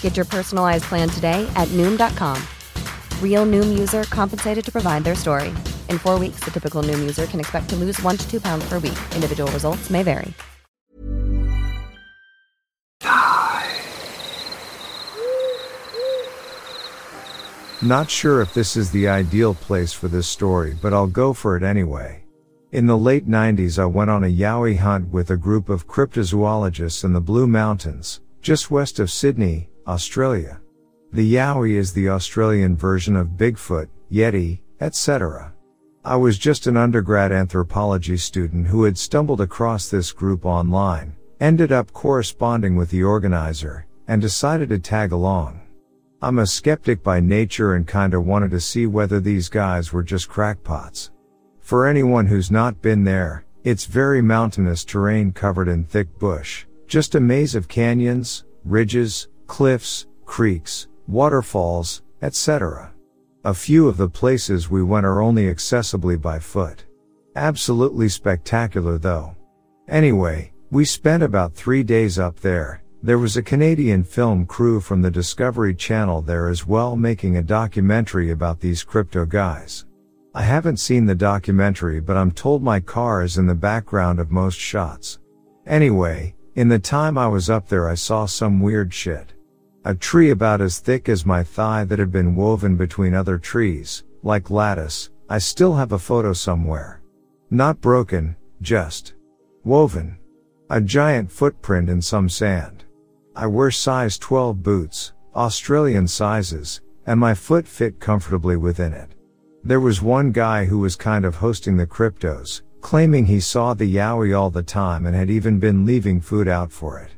Get your personalized plan today at Noom.com. Real Noom user compensated to provide their story. In four weeks, the typical Noom user can expect to lose one to two pounds per week. Individual results may vary. Not sure if this is the ideal place for this story, but I'll go for it anyway. In the late 90s, I went on a Yowie hunt with a group of cryptozoologists in the Blue Mountains, just west of Sydney, Australia. The Yowie is the Australian version of Bigfoot, Yeti, etc. I was just an undergrad anthropology student who had stumbled across this group online, ended up corresponding with the organizer, and decided to tag along. I'm a skeptic by nature and kinda wanted to see whether these guys were just crackpots. For anyone who's not been there, it's very mountainous terrain covered in thick bush, just a maze of canyons, ridges, cliffs, creeks, waterfalls, etc. A few of the places we went are only accessibly by foot. Absolutely spectacular though. Anyway, we spent about three days up there. There was a Canadian film crew from the Discovery Channel there as well making a documentary about these crypto guys. I haven't seen the documentary, but I'm told my car is in the background of most shots. Anyway, in the time I was up there, I saw some weird shit. A tree about as thick as my thigh that had been woven between other trees, like lattice. I still have a photo somewhere. Not broken, just woven. A giant footprint in some sand. I wear size 12 boots, Australian sizes, and my foot fit comfortably within it. There was one guy who was kind of hosting the cryptos, claiming he saw the Yowie all the time and had even been leaving food out for it.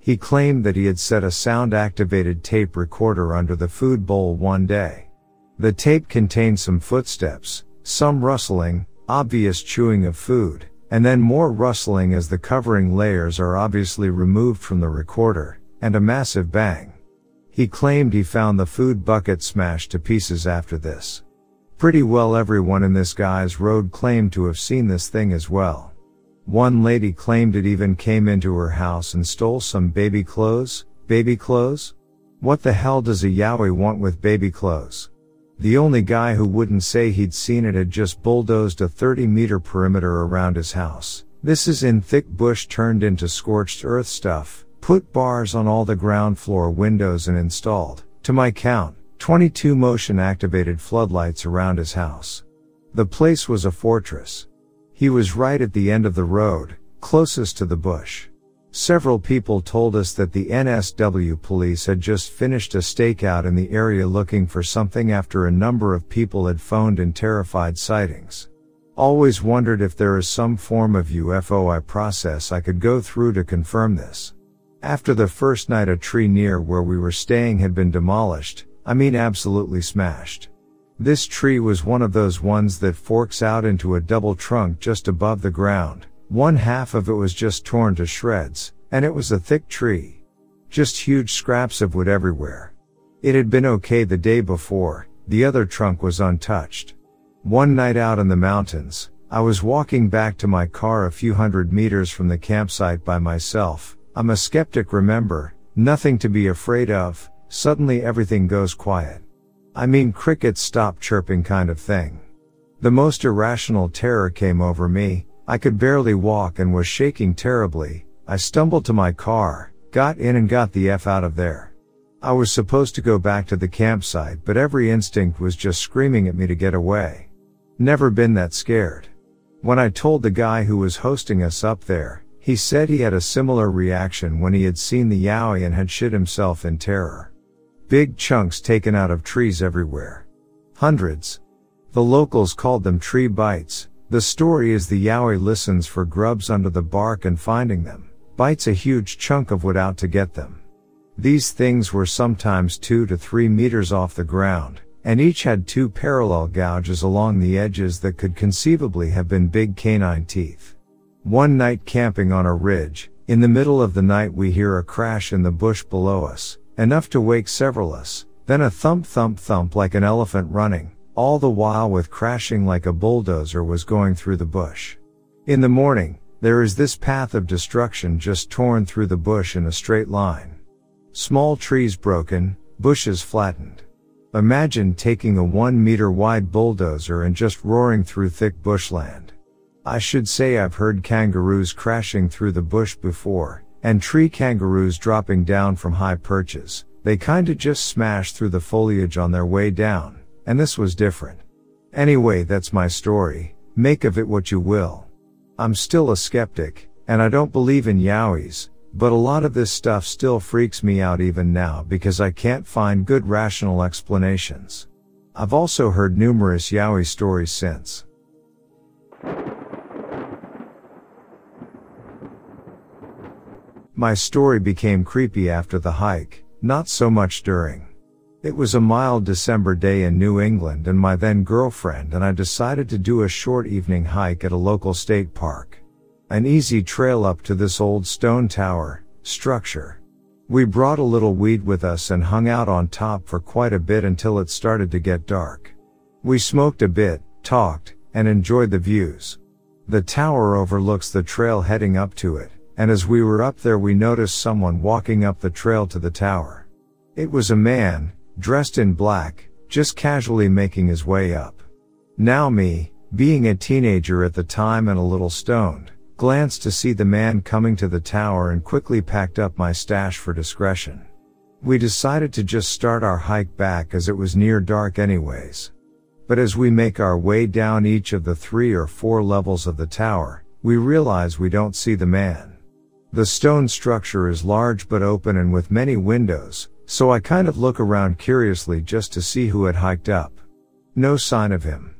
He claimed that he had set a sound activated tape recorder under the food bowl one day. The tape contained some footsteps, some rustling, obvious chewing of food, and then more rustling as the covering layers are obviously removed from the recorder, and a massive bang. He claimed he found the food bucket smashed to pieces after this. Pretty well everyone in this guy's road claimed to have seen this thing as well. One lady claimed it even came into her house and stole some baby clothes. Baby clothes? What the hell does a Yowie want with baby clothes? The only guy who wouldn't say he'd seen it had just bulldozed a 30 meter perimeter around his house. This is in thick bush turned into scorched earth stuff, put bars on all the ground floor windows and installed, to my count, 22 motion activated floodlights around his house. The place was a fortress. He was right at the end of the road, closest to the bush. Several people told us that the NSW police had just finished a stakeout in the area looking for something after a number of people had phoned in terrified sightings. Always wondered if there is some form of UFOI process I could go through to confirm this. After the first night a tree near where we were staying had been demolished, I mean absolutely smashed. This tree was one of those ones that forks out into a double trunk just above the ground. One half of it was just torn to shreds, and it was a thick tree. Just huge scraps of wood everywhere. It had been okay the day before, the other trunk was untouched. One night out in the mountains, I was walking back to my car a few hundred meters from the campsite by myself. I'm a skeptic remember, nothing to be afraid of, Suddenly everything goes quiet. I mean crickets stop chirping kind of thing. The most irrational terror came over me, I could barely walk and was shaking terribly, I stumbled to my car, got in and got the F out of there. I was supposed to go back to the campsite but every instinct was just screaming at me to get away. Never been that scared. When I told the guy who was hosting us up there, he said he had a similar reaction when he had seen the Yowie and had shit himself in terror. Big chunks taken out of trees everywhere. Hundreds. The locals called them tree bites. The story is the Yowie listens for grubs under the bark and finding them, bites a huge chunk of wood out to get them. These things were sometimes two to three meters off the ground, and each had two parallel gouges along the edges that could conceivably have been big canine teeth. One night camping on a ridge, in the middle of the night we hear a crash in the bush below us, enough to wake several us, then a thump thump thump like an elephant running, all the while with crashing like a bulldozer was going through the bush. In the morning, there is this path of destruction just torn through the bush in a straight line. Small trees broken, bushes flattened. Imagine taking a one meter wide bulldozer and just roaring through thick bushland. I should say I've heard kangaroos crashing through the bush before, and tree kangaroos dropping down from high perches. They kinda just smash through the foliage on their way down, and this was different. Anyway, that's my story. Make of it what you will. I'm still a skeptic, and I don't believe in yowies, but a lot of this stuff still freaks me out even now because I can't find good rational explanations. I've also heard numerous yowie stories since. My story became creepy after the hike, not so much during. It was a mild December day in New England and my then girlfriend and I decided to do a short evening hike at a local state park. An easy trail up to this old stone tower, structure. We brought a little weed with us and hung out on top for quite a bit until it started to get dark. We smoked a bit, talked, and enjoyed the views. The tower overlooks the trail heading up to it and as we were up there we noticed someone walking up the trail to the tower. It was a man, dressed in black, just casually making his way up. Now me, being a teenager at the time and a little stoned, glanced to see the man coming to the tower and quickly packed up my stash for discretion. We decided to just start our hike back as it was near dark anyways. But as we make our way down each of the three or four levels of the tower, we realize we don't see the man. The stone structure is large but open and with many windows, so I kind of look around curiously just to see who had hiked up. No sign of him.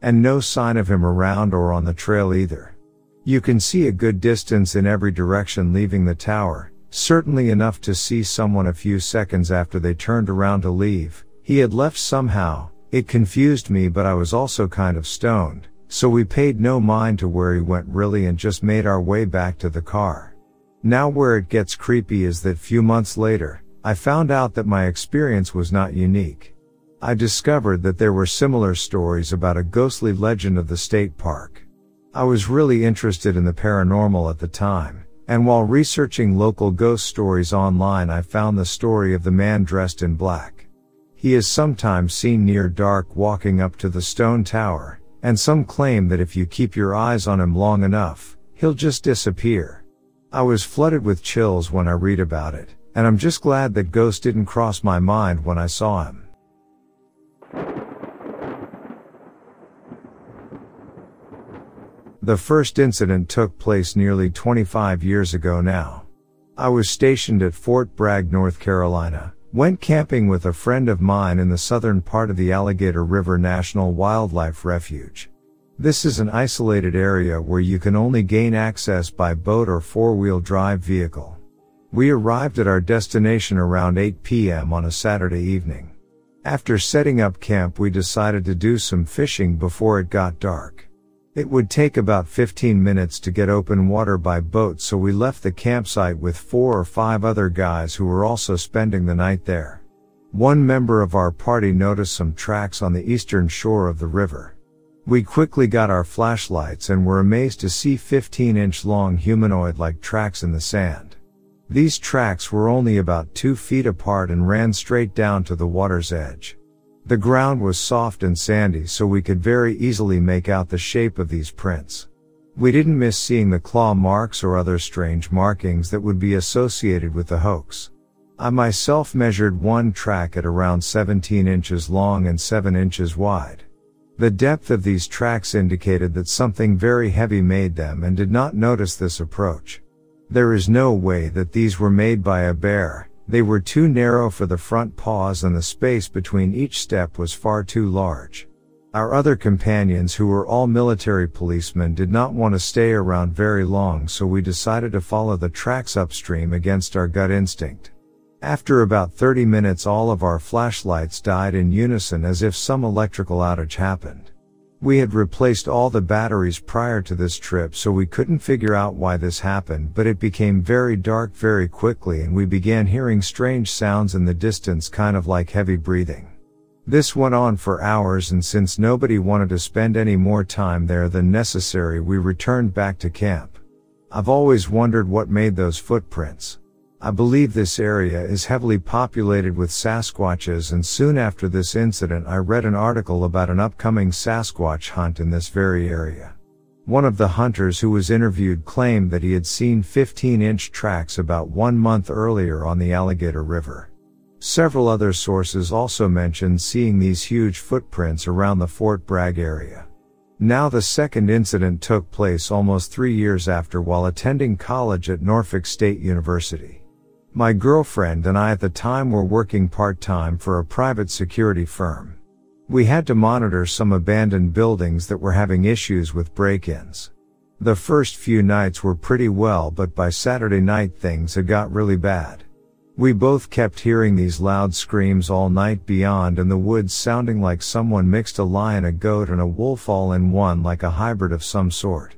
And no sign of him around or on the trail either. You can see a good distance in every direction leaving the tower, certainly enough to see someone a few seconds after they turned around to leave. He had left somehow, it confused me but I was also kind of stoned, so we paid no mind to where he went really and just made our way back to the car. Now where it gets creepy is that few months later, I found out that my experience was not unique. I discovered that there were similar stories about a ghostly legend of the state park. I was really interested in the paranormal at the time, and while researching local ghost stories online I found the story of the man dressed in black. He is sometimes seen near dark walking up to the stone tower, and some claim that if you keep your eyes on him long enough, he'll just disappear. I was flooded with chills when I read about it, and I'm just glad that Ghost didn't cross my mind when I saw him. The first incident took place nearly 25 years ago now. I was stationed at Fort Bragg, North Carolina, Went camping with a friend of mine in the southern part of the Alligator River National Wildlife Refuge. This is an isolated area where you can only gain access by boat or four-wheel drive vehicle. We arrived at our destination around 8 p.m. on a Saturday evening. After setting up camp we decided to do some fishing before it got dark. It would take about 15 minutes to get open water by boat so we left the campsite with four or five other guys who were also spending the night there. One member of our party noticed some tracks on the eastern shore of the river. We quickly got our flashlights and were amazed to see 15 inch long humanoid like tracks in the sand. These tracks were only about two feet apart and ran straight down to the water's edge. The ground was soft and sandy so we could very easily make out the shape of these prints. We didn't miss seeing the claw marks or other strange markings that would be associated with the hoax. I myself measured one track at around 17 inches long and 7 inches wide. The depth of these tracks indicated that something very heavy made them and did not notice this approach. There is no way that these were made by a bear, they were too narrow for the front paws and the space between each step was far too large. Our other companions who were all military policemen did not want to stay around very long so we decided to follow the tracks upstream against our gut instinct. After about 30 minutes all of our flashlights died in unison as if some electrical outage happened. We had replaced all the batteries prior to this trip so we couldn't figure out why this happened but it became very dark very quickly and we began hearing strange sounds in the distance kind of like heavy breathing. This went on for hours and since nobody wanted to spend any more time there than necessary we returned back to camp. I've always wondered what made those footprints. I believe this area is heavily populated with Sasquatches and soon after this incident I read an article about an upcoming Sasquatch hunt in this very area. One of the hunters who was interviewed claimed that he had seen 15 inch tracks about one month earlier on the Alligator River. Several other sources also mentioned seeing these huge footprints around the Fort Bragg area. Now the second incident took place almost three years after while attending college at Norfolk State University. My girlfriend and I at the time were working part-time for a private security firm. We had to monitor some abandoned buildings that were having issues with break-ins. The first few nights were pretty well but by Saturday night things had got really bad. We both kept hearing these loud screams all night beyond in the woods sounding like someone mixed a lion, a goat and a wolf all in one like a hybrid of some sort.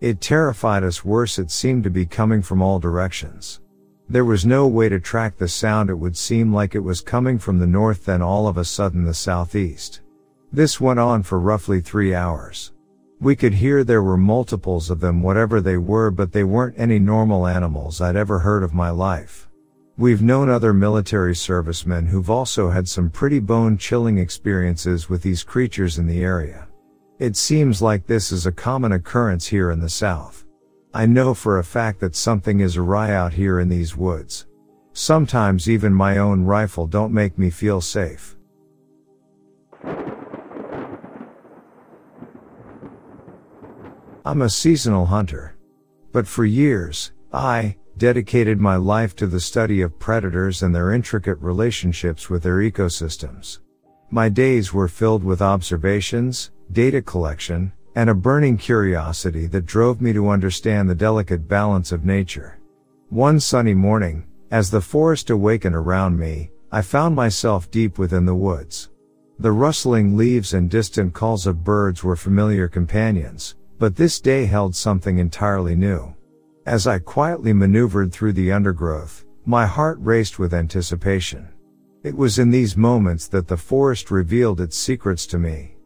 It terrified us worse it seemed to be coming from all directions. There was no way to track the sound it would seem like it was coming from the north then all of a sudden the southeast. This went on for roughly three hours. We could hear there were multiples of them whatever they were but they weren't any normal animals I'd ever heard of my life. We've known other military servicemen who've also had some pretty bone chilling experiences with these creatures in the area. It seems like this is a common occurrence here in the South. I know for a fact that something is awry out here in these woods. Sometimes even my own rifle don't make me feel safe. I'm a seasonal hunter. But for years, I dedicated my life to the study of predators and their intricate relationships with their ecosystems. My days were filled with observations, data collection, and a burning curiosity that drove me to understand the delicate balance of nature. One sunny morning, as the forest awakened around me, I found myself deep within the woods. The rustling leaves and distant calls of birds were familiar companions, but this day held something entirely new. As I quietly maneuvered through the undergrowth, my heart raced with anticipation. It was in these moments that the forest revealed its secrets to me.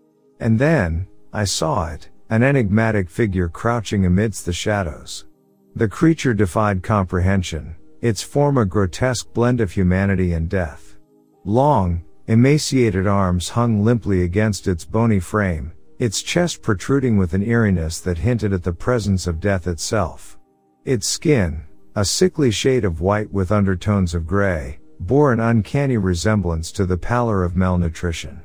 And then, I saw it, an enigmatic figure crouching amidst the shadows. The creature defied comprehension, its form a grotesque blend of humanity and death. Long, emaciated arms hung limply against its bony frame, its chest protruding with an eeriness that hinted at the presence of death itself. Its skin, a sickly shade of white with undertones of gray, bore an uncanny resemblance to the pallor of malnutrition.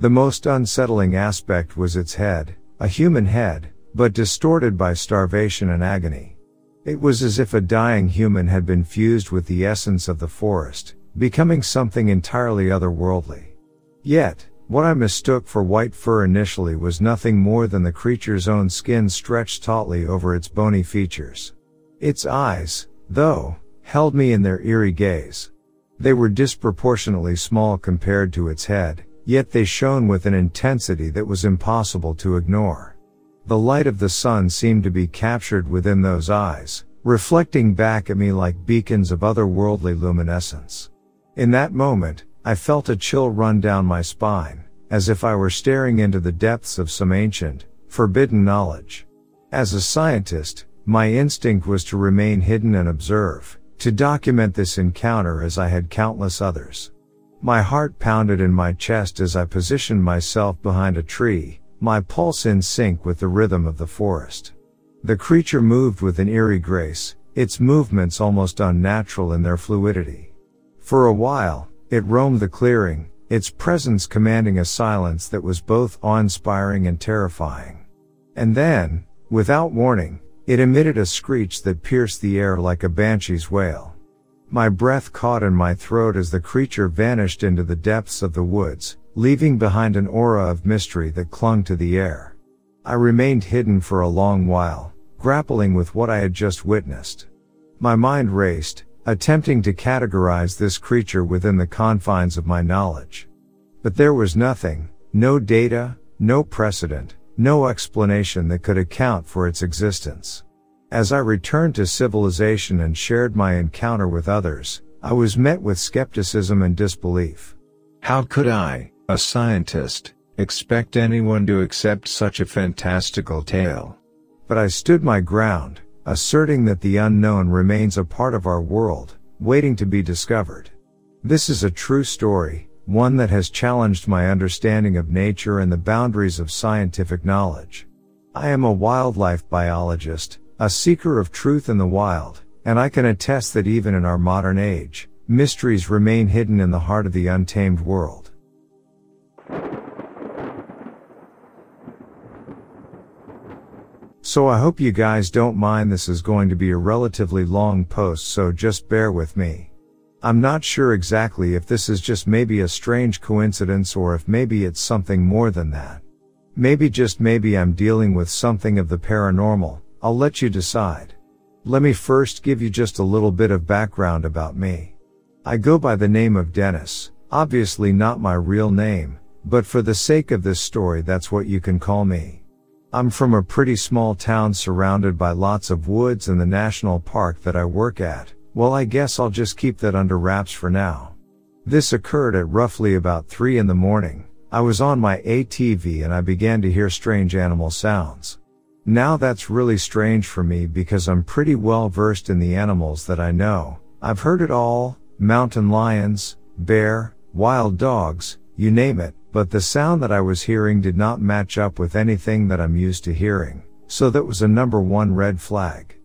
The most unsettling aspect was its head, a human head, but distorted by starvation and agony. It was as if a dying human had been fused with the essence of the forest, becoming something entirely otherworldly. Yet, what I mistook for white fur initially was nothing more than the creature's own skin stretched tautly over its bony features. Its eyes, though, held me in their eerie gaze. They were disproportionately small compared to its head, yet they shone with an intensity that was impossible to ignore. The light of the sun seemed to be captured within those eyes, reflecting back at me like beacons of otherworldly luminescence. In that moment, I felt a chill run down my spine, as if I were staring into the depths of some ancient, forbidden knowledge. As a scientist, my instinct was to remain hidden and observe, to document this encounter as I had countless others. My heart pounded in my chest as I positioned myself behind a tree, my pulse in sync with the rhythm of the forest. The creature moved with an eerie grace, its movements almost unnatural in their fluidity. For a while, it roamed the clearing, its presence commanding a silence that was both awe-inspiring and terrifying. And then, without warning, it emitted a screech that pierced the air like a banshee's wail. My breath caught in my throat as the creature vanished into the depths of the woods, leaving behind an aura of mystery that clung to the air. I remained hidden for a long while, grappling with what I had just witnessed. My mind raced, attempting to categorize this creature within the confines of my knowledge. But there was nothing, no data, no precedent, no explanation that could account for its existence. As I returned to civilization and shared my encounter with others, I was met with skepticism and disbelief. How could I, a scientist, expect anyone to accept such a fantastical tale? But I stood my ground, asserting that the unknown remains a part of our world, waiting to be discovered. This is a true story, one that has challenged my understanding of nature and the boundaries of scientific knowledge. I am a wildlife biologist, a seeker of truth in the wild, and I can attest that even in our modern age, mysteries remain hidden in the heart of the untamed world. So I hope you guys don't mind this is going to be a relatively long post so just bear with me. I'm not sure exactly if this is just maybe a strange coincidence or if maybe it's something more than that. Maybe just maybe I'm dealing with something of the paranormal, I'll let you decide. Let me first give you just a little bit of background about me. I go by the name of Dennis, obviously not my real name, but for the sake of this story that's what you can call me. I'm from a pretty small town surrounded by lots of woods and the national park that I work at. Well, I guess I'll just keep that under wraps for now. This occurred at roughly about 3 in the morning. I was on my ATV and I began to hear strange animal sounds. Now that's really strange for me because I'm pretty well versed in the animals that I know. I've heard it all, mountain lions, bear, wild dogs, you name it, but the sound that I was hearing did not match up with anything that I'm used to hearing, so that was a number one red flag.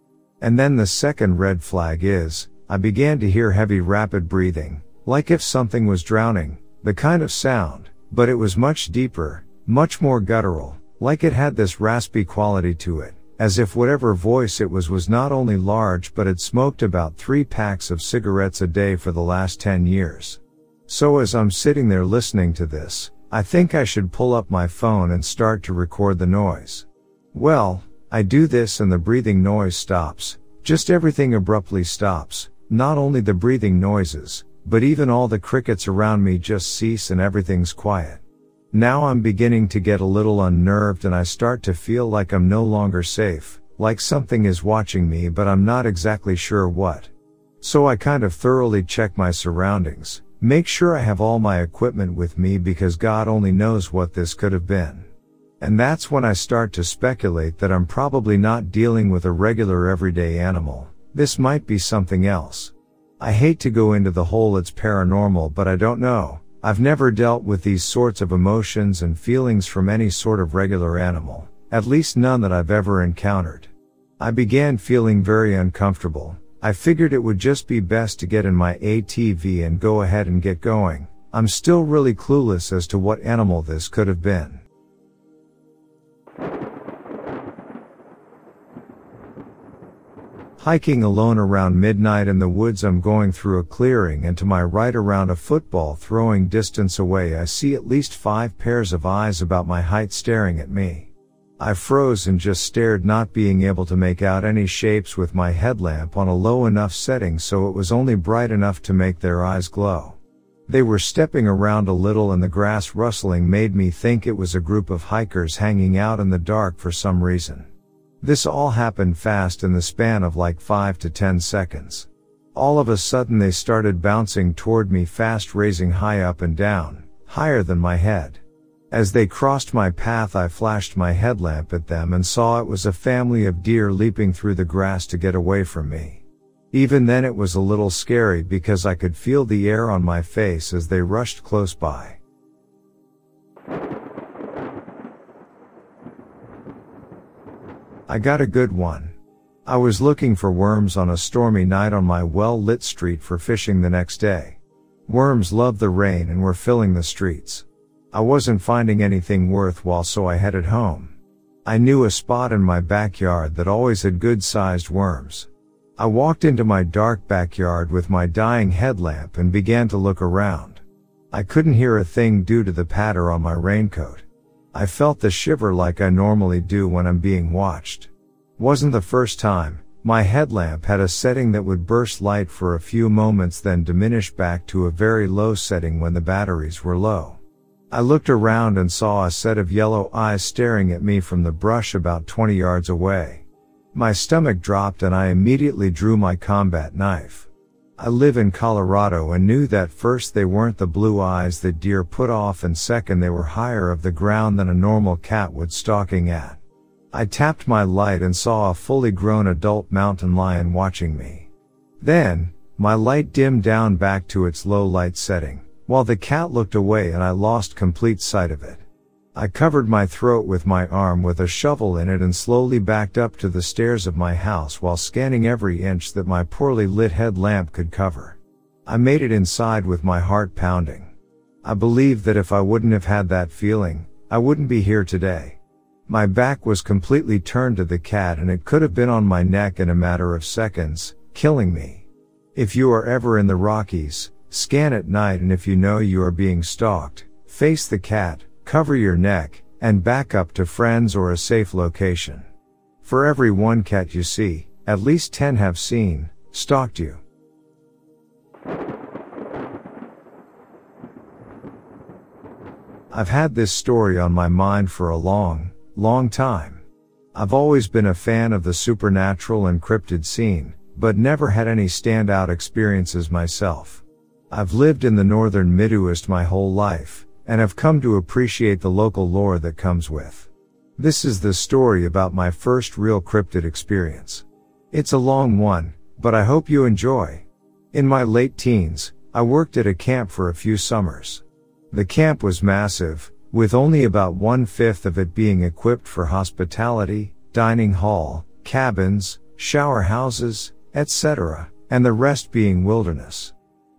And then the second red flag is, I began to hear heavy rapid breathing, like if something was drowning, the kind of sound, but it was much deeper, much more guttural, like it had this raspy quality to it, as if whatever voice it was was not only large but had smoked about three packs of cigarettes a day for the last 10 years. So as I'm sitting there listening to this, I think I should pull up my phone and start to record the noise. Well, I do this and the breathing noise stops. Just everything abruptly stops. Not only the breathing noises, but even all the crickets around me just cease and everything's quiet. Now I'm beginning to get a little unnerved and I start to feel like I'm no longer safe, like something is watching me but I'm not exactly sure what. So I kind of thoroughly check my surroundings, make sure I have all my equipment with me because God only knows what this could have been. And that's when I start to speculate that I'm probably not dealing with a regular everyday animal. This might be something else. I hate to go into the whole it's paranormal, but I don't know. I've never dealt with these sorts of emotions and feelings from any sort of regular animal, at least none that I've ever encountered. I began feeling very uncomfortable. I figured it would just be best to get in my ATV and go ahead and get going. I'm still really clueless as to what animal this could have been. Hiking alone around midnight in the woods, I'm going through a clearing, and to my right, around a football throwing distance away, I see at least five pairs of eyes about my height staring at me. I froze and just stared, not being able to make out any shapes with my headlamp on a low enough setting so it was only bright enough to make their eyes glow. They were stepping around a little, and the grass rustling made me think it was a group of hikers hanging out in the dark for some reason. This all happened fast in the span of like 5 to 10 seconds. All of a sudden they started bouncing toward me fast raising high up and down, higher than my head. As they crossed my path I flashed my headlamp at them and saw it was a family of deer leaping through the grass to get away from me. Even then it was a little scary because I could feel the air on my face as they rushed close by. I got a good one. I was looking for worms on a stormy night on my well lit street for fishing the next day. Worms loved the rain and were filling the streets. I wasn't finding anything worthwhile so I headed home. I knew a spot in my backyard that always had good sized worms. I walked into my dark backyard with my dying headlamp and began to look around. I couldn't hear a thing due to the patter on my raincoat. I felt the shiver like I normally do when I'm being watched. Wasn't the first time. My headlamp had a setting that would burst light for a few moments then diminish back to a very low setting when the batteries were low. I looked around and saw a set of yellow eyes staring at me from the brush about 20 yards away. My stomach dropped and I immediately drew my combat knife. I live in Colorado and knew that first they weren't the blue eyes that deer put off and second they were higher of the ground than a normal cat would stalking at. I tapped my light and saw a fully grown adult mountain lion watching me. Then, my light dimmed down back to its low light setting, while the cat looked away and I lost complete sight of it. I covered my throat with my arm with a shovel in it and slowly backed up to the stairs of my house while scanning every inch that my poorly lit headlamp could cover. I made it inside with my heart pounding. I believe that if I wouldn't have had that feeling, I wouldn't be here today. My back was completely turned to the cat and it could have been on my neck in a matter of seconds, killing me. If you are ever in the Rockies, scan at night and if you know you are being stalked, face the cat, Cover your neck, and back up to friends or a safe location. For every one cat you see, at least 10 have seen, stalked you. I've had this story on my mind for a long, long time. I've always been a fan of the supernatural and cryptid scene, but never had any standout experiences myself. I've lived in the northern Midwest my whole life, and have come to appreciate the local lore that comes with. This is the story about my first real cryptid experience. It's a long one, but I hope you enjoy. In my late teens, I worked at a camp for a few summers. The camp was massive, with only about one fifth of it being equipped for hospitality, dining hall, cabins, shower houses, etc., and the rest being wilderness.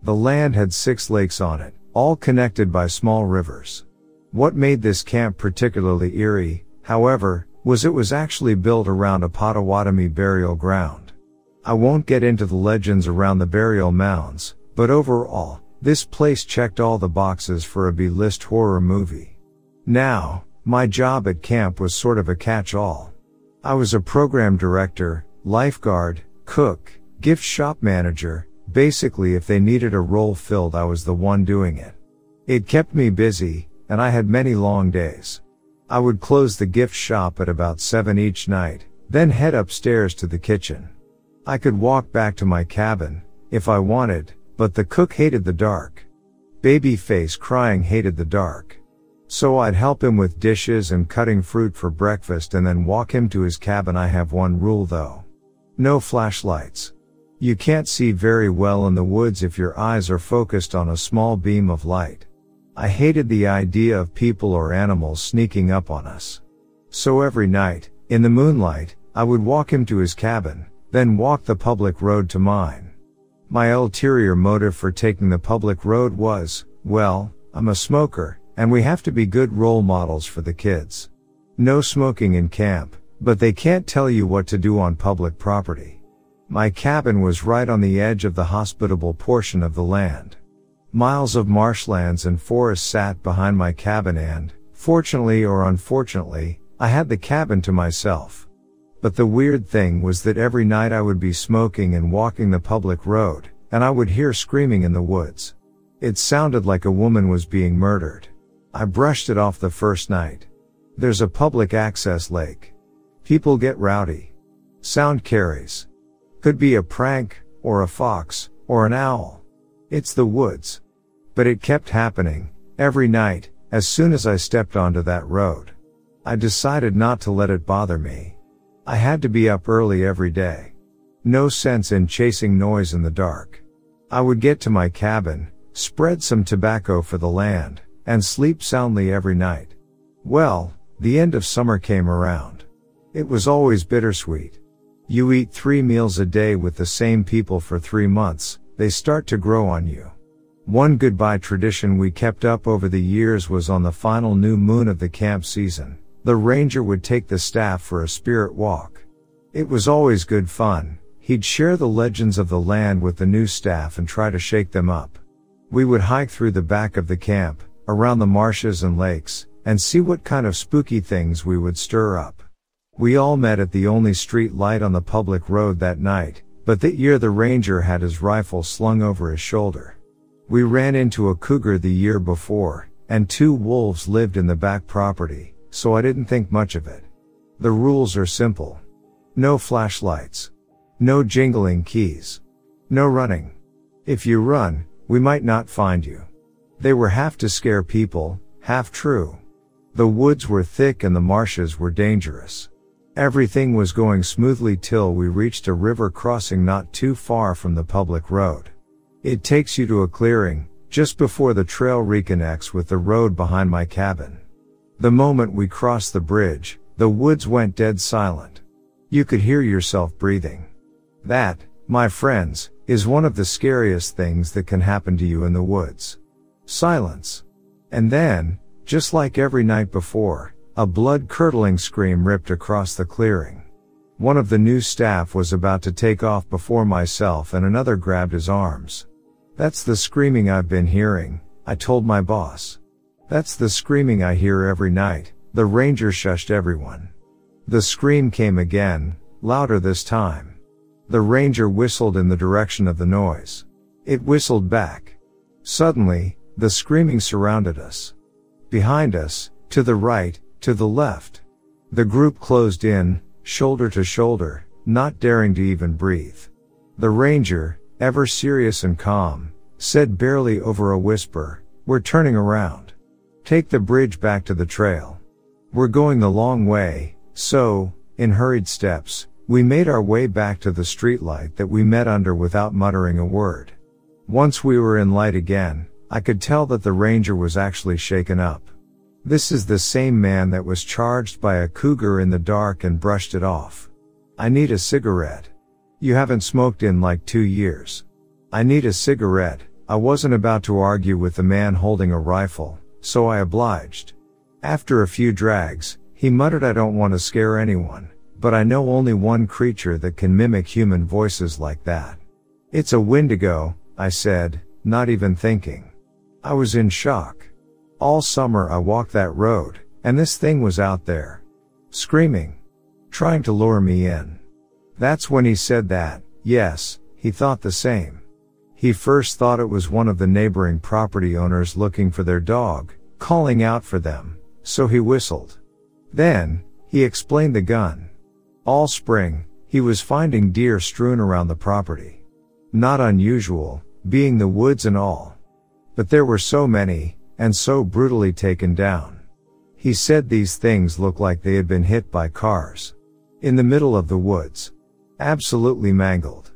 The land had six lakes on it, all connected by small rivers. What made this camp particularly eerie, however, was it was actually built around a Potawatomi burial ground. I won't get into the legends around the burial mounds, but overall, this place checked all the boxes for a B-list horror movie. Now, my job at camp was sort of a catch-all. I was a program director, lifeguard, cook, gift shop manager, basically if they needed a role filled I was the one doing it. It kept me busy, and I had many long days. I would close the gift shop at about 7 each night, then head upstairs to the kitchen. I could walk back to my cabin, if I wanted, but the cook hated the dark. Babyface crying hated the dark. So I'd help him with dishes and cutting fruit for breakfast and then walk him to his cabin. I have one rule though. No flashlights. You can't see very well in the woods if your eyes are focused on a small beam of light. I hated the idea of people or animals sneaking up on us. So every night, in the moonlight, I would walk him to his cabin, then walk the public road to mine. My ulterior motive for taking the public road was, well, I'm a smoker, and we have to be good role models for the kids. No smoking in camp, but they can't tell you what to do on public property. My cabin was right on the edge of the hospitable portion of the land. Miles of marshlands and forests sat behind my cabin and, fortunately or unfortunately, I had the cabin to myself. But the weird thing was that every night I would be smoking and walking the public road, and I would hear screaming in the woods. It sounded like a woman was being murdered. I brushed it off the first night. There's a public access lake. People get rowdy. Sound carries. Could be a prank, or a fox, or an owl. It's the woods. But it kept happening, every night, as soon as I stepped onto that road. I decided not to let it bother me. I had to be up early every day. No sense in chasing noise in the dark. I would get to my cabin, spread some tobacco for the land, and sleep soundly every night. Well, the end of summer came around. It was always bittersweet. You eat three meals a day with the same people for three months, they start to grow on you. One goodbye tradition we kept up over the years was on the final new moon of the camp season. The ranger would take the staff for a spirit walk. It was always good fun. He'd share the legends of the land with the new staff and try to shake them up. We would hike through the back of the camp, around the marshes and lakes, and see what kind of spooky things we would stir up. We all met at the only street light on the public road that night, but that year the ranger had his rifle slung over his shoulder. We ran into a cougar the year before, and two wolves lived in the back property, so I didn't think much of it. The rules are simple. No flashlights. No jingling keys. No running. If you run, we might not find you. They were half to scare people, half true. The woods were thick and the marshes were dangerous. Everything was going smoothly till we reached a river crossing not too far from the public road. It takes you to a clearing, just before the trail reconnects with the road behind my cabin. The moment we crossed the bridge, the woods went dead silent. You could hear yourself breathing. That, my friends, is one of the scariest things that can happen to you in the woods. Silence. And then, just like every night before, a blood-curdling scream ripped across the clearing. One of the new staff was about to take off before myself and another grabbed his arms. That's the screaming I've been hearing, I told my boss. That's the screaming I hear every night, the ranger shushed everyone. The scream came again, louder this time. The ranger whistled in the direction of the noise. It whistled back. Suddenly, the screaming surrounded us. Behind us, to the right, to the left. The group closed in, shoulder to shoulder, not daring to even breathe. The ranger, ever serious and calm, said barely over a whisper, we're turning around. Take the bridge back to the trail. We're going the long way, so, in hurried steps, we made our way back to the streetlight that we met under without muttering a word. Once we were in light again, I could tell that the ranger was actually shaken up. This is the same man that was charged by a cougar in the dark and brushed it off. I need a cigarette. You haven't smoked in like two years. I need a cigarette. I wasn't about to argue with the man holding a rifle, so I obliged. After a few drags, he muttered I don't want to scare anyone, but I know only one creature that can mimic human voices like that. It's a Wendigo, I said, not even thinking. I was in shock. All summer I walked that road, and this thing was out there. Screaming. Trying to lure me in. That's when he said that, yes, he thought the same. He first thought it was one of the neighboring property owners looking for their dog, calling out for them, so he whistled. Then, he explained the gun. All spring, he was finding deer strewn around the property. Not unusual, being the woods and all. But there were so many, and so brutally taken down. He said these things looked like they had been hit by cars. In the middle of the woods. Absolutely mangled.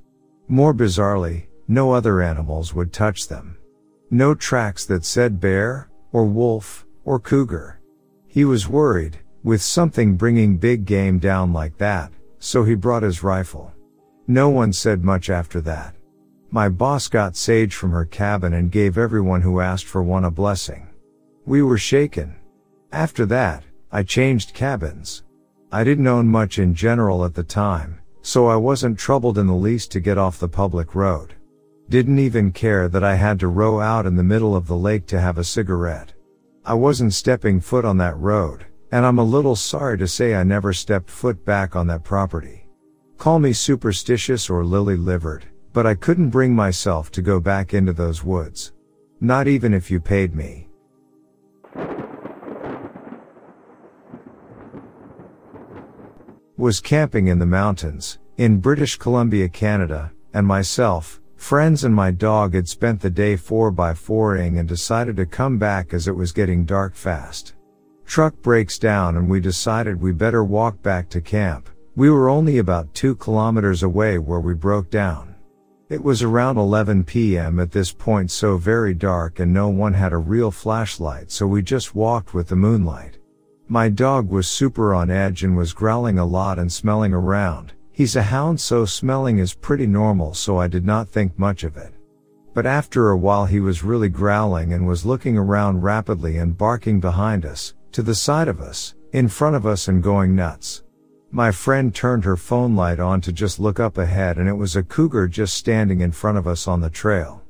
More bizarrely, no other animals would touch them. No tracks that said bear, or wolf, or cougar. He was worried, with something bringing big game down like that, so he brought his rifle. No one said much after that. My boss got sage from her cabin and gave everyone who asked for one a blessing. We were shaken. After that, I changed cabins. I didn't own much in general at the time, so I wasn't troubled in the least to get off the public road. Didn't even care that I had to row out in the middle of the lake to have a cigarette. I wasn't stepping foot on that road, and I'm a little sorry to say I never stepped foot back on that property. Call me superstitious or lily livered, but I couldn't bring myself to go back into those woods. Not even if you paid me. Was camping in the mountains, in British Columbia, Canada, and myself, friends and my dog had spent the day 4x4ing and decided to come back as it was getting dark fast. Truck breaks down and we decided we better walk back to camp. We were only about two kilometers away where we broke down. It was around 11 p.m. at this point so very dark and no one had a real flashlight so we just walked with the moonlight. My dog was super on edge and was growling a lot and smelling around. He's a hound so smelling is pretty normal so I did not think much of it. But after a while he was really growling and was looking around rapidly and barking behind us, to the side of us, in front of us and going nuts. My friend turned her phone light on to just look up ahead and it was a cougar just standing in front of us on the trail.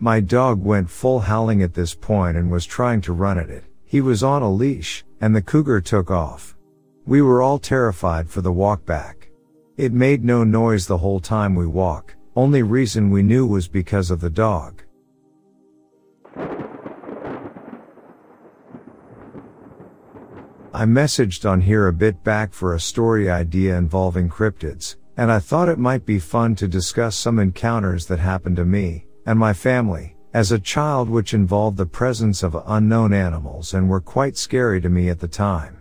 My dog went full howling at this point and was trying to run at it. He was on a leash, and the cougar took off. We were all terrified for the walk back. It made no noise the whole time we walk, only reason we knew was because of the dog. I messaged on here a bit back for a story idea involving cryptids, and I thought it might be fun to discuss some encounters that happened to me and my family as a child which involved the presence of unknown animals and were quite scary to me at the time.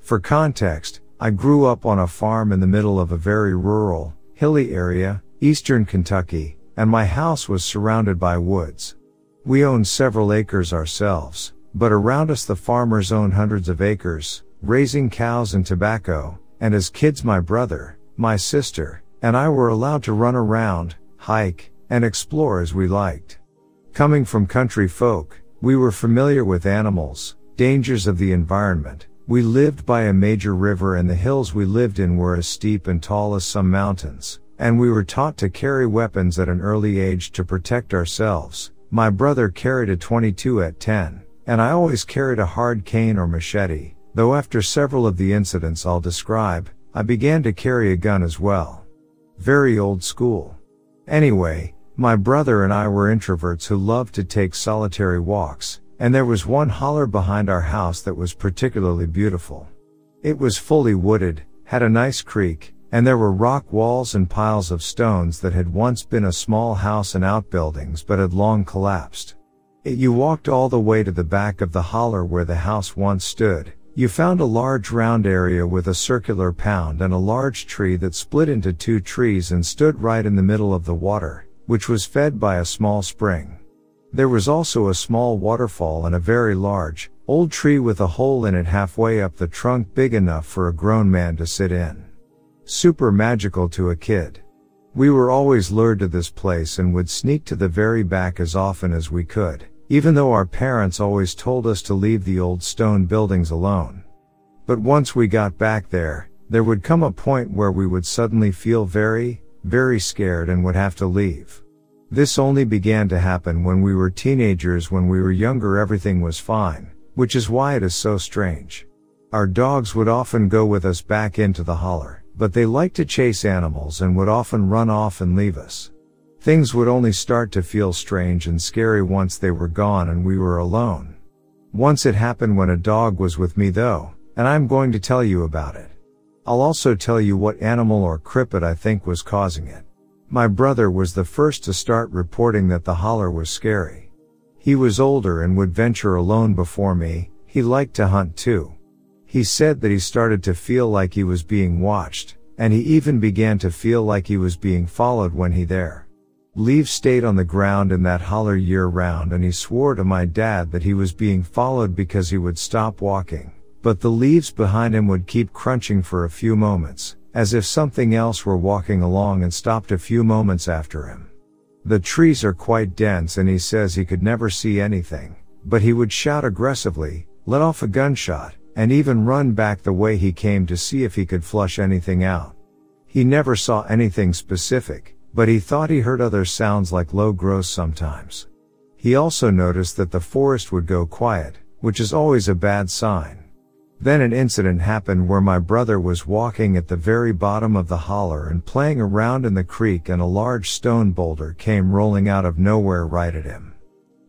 For context, I grew up on a farm in the middle of a very rural, hilly area, eastern Kentucky, and my house was surrounded by woods. We owned several acres ourselves, but around us the farmers owned hundreds of acres, raising cows and tobacco, and as kids my brother, my sister, and I were allowed to run around, hike, and explore as we liked. Coming from country folk, we were familiar with animals, dangers of the environment, we lived by a major river and the hills we lived in were as steep and tall as some mountains, and we were taught to carry weapons at an early age to protect ourselves. My brother carried a 22 at 10 and I always carried a hard cane or machete, though after several of the incidents I'll describe, I began to carry a gun as well. Very old school. Anyway, my brother and I were introverts who loved to take solitary walks, and there was one holler behind our house that was particularly beautiful. It was fully wooded, had a nice creek, and there were rock walls and piles of stones that had once been a small house and outbuildings but had long collapsed. You walked all the way to the back of the holler where the house once stood. You found a large round area with a circular pound and a large tree that split into two trees and stood right in the middle of the water, which was fed by a small spring. There was also a small waterfall and a very large, old tree with a hole in it halfway up the trunk big enough for a grown man to sit in. Super magical to a kid. We were always lured to this place and would sneak to the very back as often as we could, even though our parents always told us to leave the old stone buildings alone. But once we got back there, there would come a point where we would suddenly feel very, very scared and would have to leave. This only began to happen when we were teenagers when we were younger everything was fine, which is why it is so strange. Our dogs would often go with us back into the holler, but they liked to chase animals and would often run off and leave us. Things would only start to feel strange and scary once they were gone and we were alone. Once it happened when a dog was with me though, and I'm going to tell you about it. I'll also tell you what animal or cryptid I think was causing it. My brother was the first to start reporting that the holler was scary. He was older and would venture alone before me, he liked to hunt too. He said that he started to feel like he was being watched, and he even began to feel like he was being followed when he there. Leaves stayed on the ground in that holler year round and he swore to my dad that he was being followed because he would stop walking, but the leaves behind him would keep crunching for a few moments, as if something else were walking along and stopped a few moments after him. The trees are quite dense and he says he could never see anything, but he would shout aggressively, let off a gunshot, and even run back the way he came to see if he could flush anything out. He never saw anything specific, but he thought he heard other sounds like low growls sometimes. He also noticed that the forest would go quiet, which is always a bad sign. Then an incident happened where my brother was walking at the very bottom of the holler and playing around in the creek and a large stone boulder came rolling out of nowhere right at him.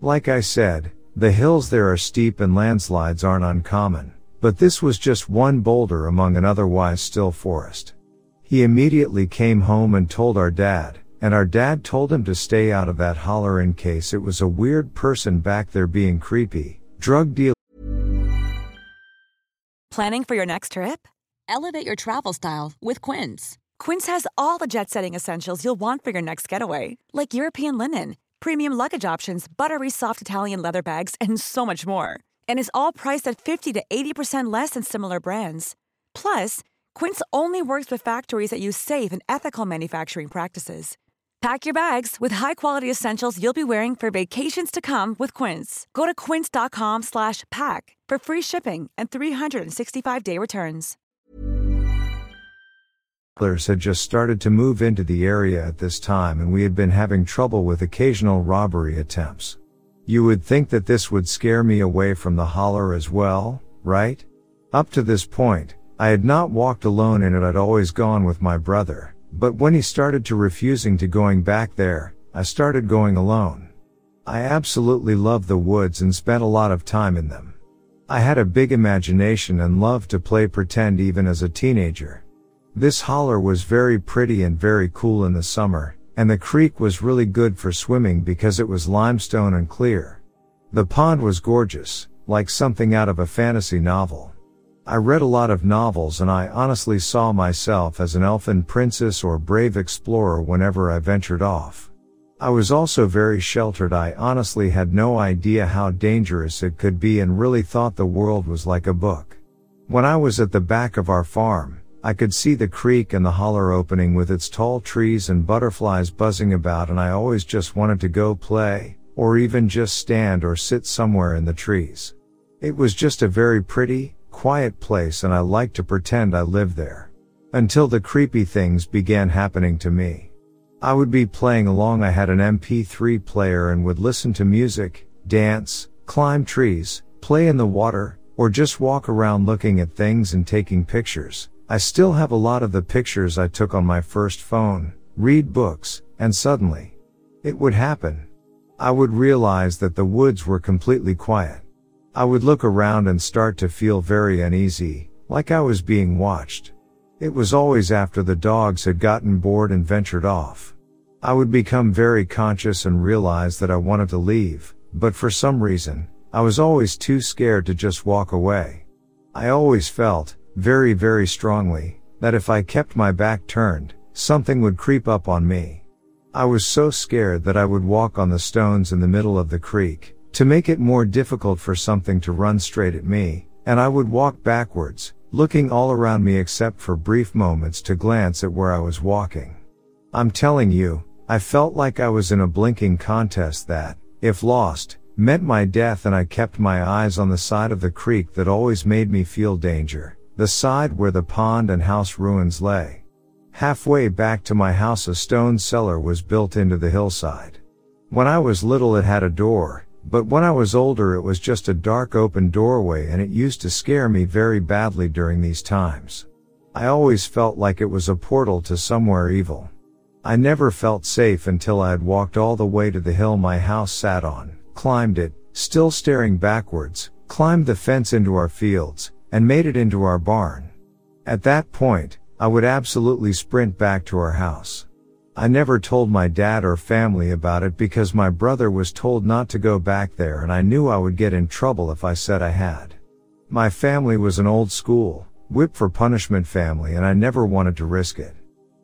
Like I said, the hills there are steep and landslides aren't uncommon, but this was just one boulder among an otherwise still forest. He immediately came home and told our dad, and our dad told him to stay out of that holler in case it was a weird person back there being creepy, drug dealer Planning for your next trip? Elevate your travel style with Quince. Quince has all the jet setting essentials you'll want for your next getaway, like European linen, premium luggage options, buttery soft Italian leather bags, and so much more. And is all priced at 50 to 80% less than similar brands. Plus, Quince only works with factories that use safe and ethical manufacturing practices. Pack your bags with high-quality essentials you'll be wearing for vacations to come with Quince. Go to quince.com/pack for free shipping and 365-day returns. Settlers had just started to move into the area at this time and we had been having trouble with occasional robbery attempts. You would think that this would scare me away from the holler as well, right? Up to this point, I had not walked alone in it, I'd always gone with my brother. But when he started to refusing to going back there, I started going alone. I absolutely loved the woods and spent a lot of time in them. I had a big imagination and loved to play pretend even as a teenager. This holler was very pretty and very cool in the summer, and the creek was really good for swimming because it was limestone and clear. The pond was gorgeous, like something out of a fantasy novel. I read a lot of novels and I honestly saw myself as an elfin princess or brave explorer whenever I ventured off. I was also very sheltered. I honestly had no idea how dangerous it could be and really thought the world was like a book. When I was at the back of our farm, I could see the creek and the holler opening with its tall trees and butterflies buzzing about and I always just wanted to go play, or even just stand or sit somewhere in the trees. It was just a very pretty, quiet place and I liked to pretend I lived there. Until the creepy things began happening to me. I would be playing along I had an MP3 player and would listen to music, dance, climb trees, play in the water, or just walk around looking at things and taking pictures. I still have a lot of the pictures I took on my first phone, read books, and suddenly, it would happen. I would realize that the woods were completely quiet. I would look around and start to feel very uneasy, like I was being watched. It was always after the dogs had gotten bored and ventured off. I would become very conscious and realize that I wanted to leave, but for some reason, I was always too scared to just walk away. I always felt, very very strongly, that if I kept my back turned, something would creep up on me. I was so scared that I would walk on the stones in the middle of the creek, to make it more difficult for something to run straight at me, and I would walk backwards, looking all around me except for brief moments to glance at where I was walking. I'm telling you, I felt like I was in a blinking contest that, if lost, meant my death and I kept my eyes on the side of the creek that always made me feel danger, the side where the pond and house ruins lay. Halfway back to my house a stone cellar was built into the hillside. When I was little it had a door, but when I was older it was just a dark open doorway and it used to scare me very badly during these times. I always felt like it was a portal to somewhere evil. I never felt safe until I had walked all the way to the hill my house sat on, climbed it, still staring backwards, climbed the fence into our fields, and made it into our barn. At that point, I would absolutely sprint back to our house. I never told my dad or family about it because my brother was told not to go back there and I knew I would get in trouble if I said I had. My family was an old school, whip for punishment family and I never wanted to risk it.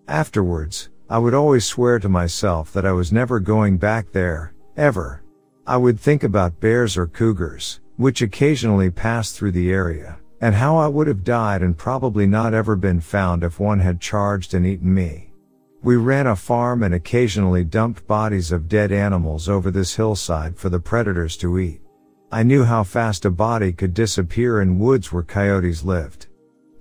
Afterwards, I would always swear to myself that I was never going back there, ever. I would think about bears or cougars, which occasionally passed through the area, and how I would have died and probably not ever been found if one had charged and eaten me. We ran a farm and occasionally dumped bodies of dead animals over this hillside for the predators to eat. I knew how fast a body could disappear in woods where coyotes lived.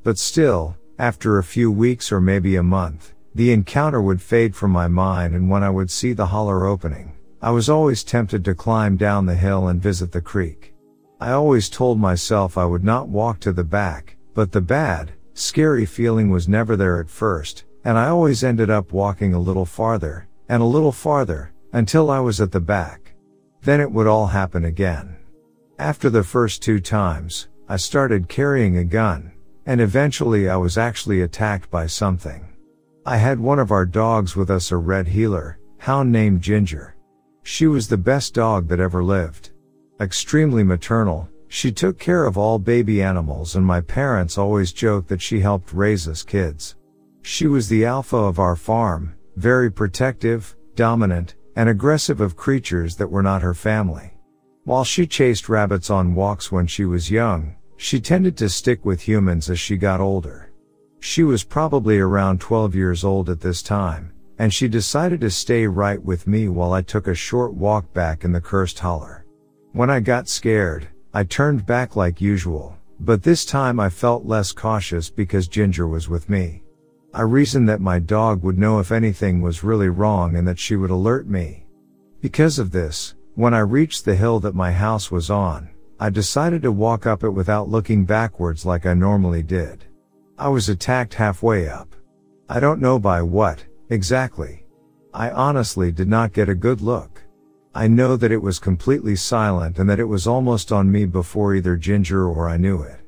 But still, after a few weeks or maybe a month, the encounter would fade from my mind and when I would see the holler opening, I was always tempted to climb down the hill and visit the creek. I always told myself I would not walk to the back, but the bad, scary feeling was never there at first, and I always ended up walking a little farther, and a little farther, until I was at the back. Then it would all happen again. After the first two times, I started carrying a gun, and eventually I was actually attacked by something. I had one of our dogs with us a red heeler, hound named Ginger. She was the best dog that ever lived. Extremely maternal, she took care of all baby animals and my parents always joked that she helped raise us kids. She was the alpha of our farm, very protective, dominant, and aggressive of creatures that were not her family. While she chased rabbits on walks when she was young, she tended to stick with humans as she got older. She was probably around 12 years old at this time, and she decided to stay right with me while I took a short walk back in the cursed holler. When I got scared, I turned back like usual, but this time I felt less cautious because Ginger was with me. I reasoned that my dog would know if anything was really wrong and that she would alert me. Because of this, when I reached the hill that my house was on, I decided to walk up it without looking backwards like I normally did. I was attacked halfway up. I don't know by what, exactly. I honestly did not get a good look. I know that it was completely silent and that it was almost on me before either Ginger or I knew it.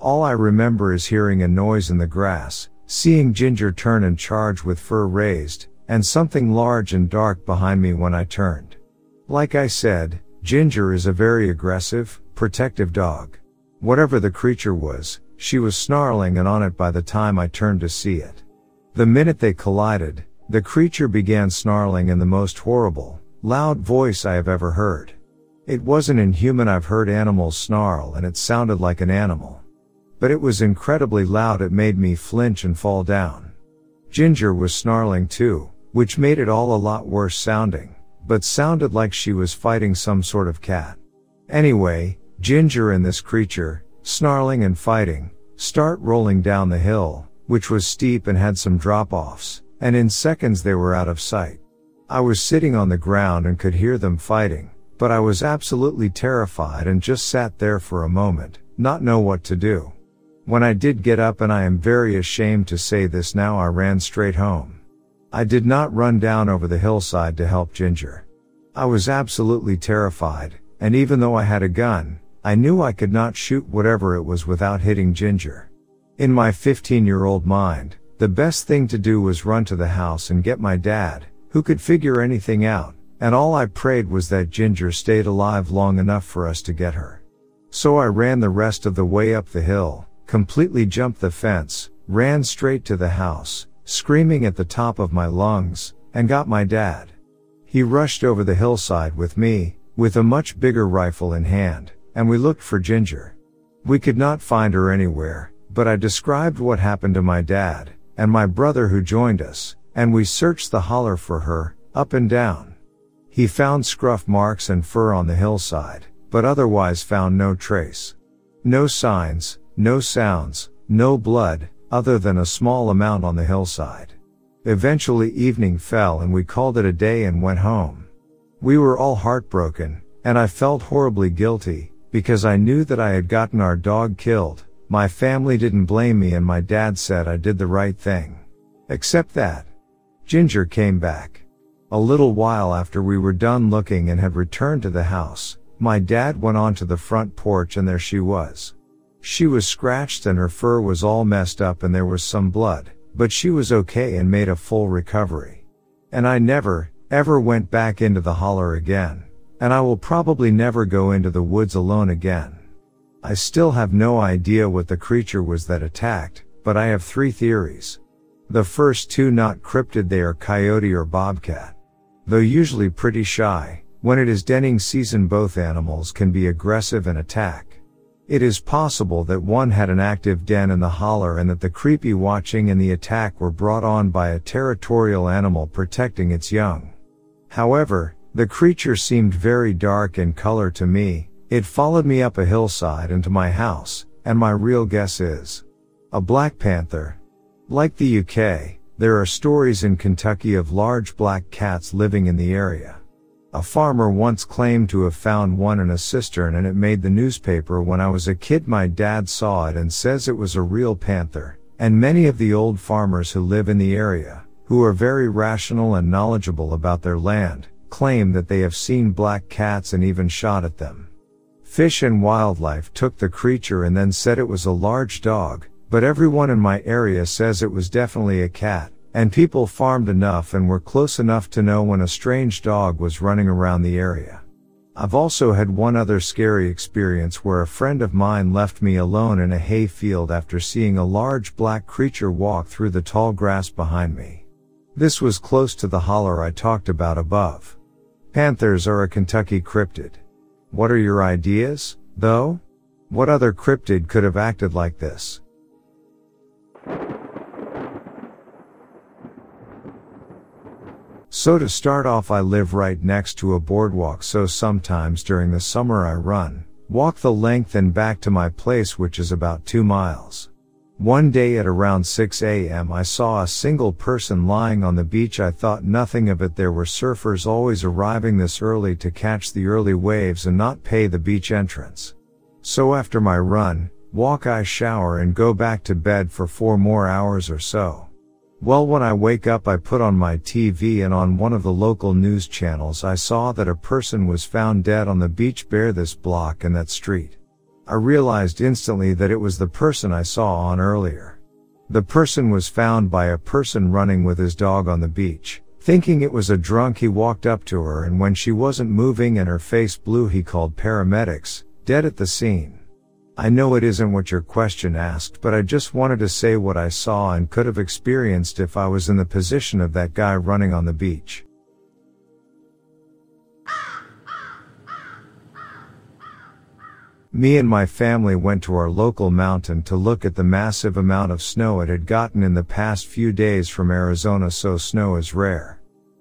All I remember is hearing a noise in the grass, Seeing Ginger turn and charge with fur raised, and something large and dark behind me when I turned. Like I said, Ginger is a very aggressive, protective dog. Whatever the creature was, she was snarling and on it by the time I turned to see it. The minute they collided, the creature began snarling in the most horrible, loud voice I have ever heard. It wasn't inhuman I've heard animals snarl and it sounded like an animal but it was incredibly loud it made me flinch and fall down. Ginger was snarling too, which made it all a lot worse sounding, but sounded like she was fighting some sort of cat. Anyway, Ginger and this creature, snarling and fighting, start rolling down the hill, which was steep and had some drop-offs, and in seconds they were out of sight. I was sitting on the ground and could hear them fighting, but I was absolutely terrified and just sat there for a moment, not know what to do. When I did get up and I am very ashamed to say this now I ran straight home. I did not run down over the hillside to help Ginger. I was absolutely terrified, and even though I had a gun, I knew I could not shoot whatever it was without hitting Ginger. In my 15 year old mind, the best thing to do was run to the house and get my dad, who could figure anything out, and all I prayed was that Ginger stayed alive long enough for us to get her. So I ran the rest of the way up the hill, completely jumped the fence, ran straight to the house, screaming at the top of my lungs, and got my dad. He rushed over the hillside with me, with a much bigger rifle in hand, and we looked for Ginger. We could not find her anywhere, but I described what happened to my dad, and my brother who joined us, and we searched the holler for her, up and down. He found scruff marks and fur on the hillside, but otherwise found no trace. No signs, no sounds, no blood, other than a small amount on the hillside. Eventually evening fell and we called it a day and went home. We were all heartbroken, and I felt horribly guilty, because I knew that I had gotten our dog killed. My family didn't blame me and my dad said I did the right thing. Except that. Ginger came back. A little while after we were done looking and had returned to the house, my dad went onto the front porch and there she was. She was scratched and her fur was all messed up and there was some blood, but she was okay and made a full recovery. And I never, ever went back into the holler again, and I will probably never go into the woods alone again. I still have no idea what the creature was that attacked, but I have three theories. The first two not cryptid they are coyote or bobcat. Though usually pretty shy, when it is denning season both animals can be aggressive and attack. It is possible that one had an active den in the holler and that the creepy watching and the attack were brought on by a territorial animal protecting its young. However, the creature seemed very dark in color to me, it followed me up a hillside and to my house, and my real guess is a black panther. Like the UK, there are stories in Kentucky of large black cats living in the area. A farmer once claimed to have found one in a cistern and it made the newspaper when I was a kid. My dad saw it and says it was a real panther. And many of the old farmers who live in the area, who are very rational and knowledgeable about their land, claim that they have seen black cats and even shot at them. Fish and Wildlife took the creature and then said it was a large dog, but everyone in my area says it was definitely a cat, and people farmed enough and were close enough to know when a strange dog was running around the area. I've also had one other scary experience where a friend of mine left me alone in a hay field after seeing a large black creature walk through the tall grass behind me. This was close to the holler I talked about above. Panthers are a Kentucky cryptid. What are your ideas, though? What other cryptid could have acted like this? So to start off I live right next to a boardwalk so sometimes during the summer I run, walk the length and back to my place which is about 2 miles. One day at around 6 a.m. I saw a single person lying on the beach I thought nothing of it there were surfers always arriving this early to catch the early waves and not pay the beach entrance. So after my run, walk I shower and go back to bed for four more hours or so. Well, when I wake up, I put on my TV and on one of the local news channels, I saw that a person was found dead on the beach bare this block and that street. I realized instantly that it was the person I saw on earlier. The person was found by a person running with his dog on the beach. Thinking it was a drunk, he walked up to her and when she wasn't moving and her face blue, he called paramedics, dead at the scene. I know it isn't what your question asked, but I just wanted to say what I saw and could have experienced if I was in the position of that guy running on the beach. Me and my family went to our local mountain to look at the massive amount of snow it had gotten in the past few days from Arizona so snow is rare.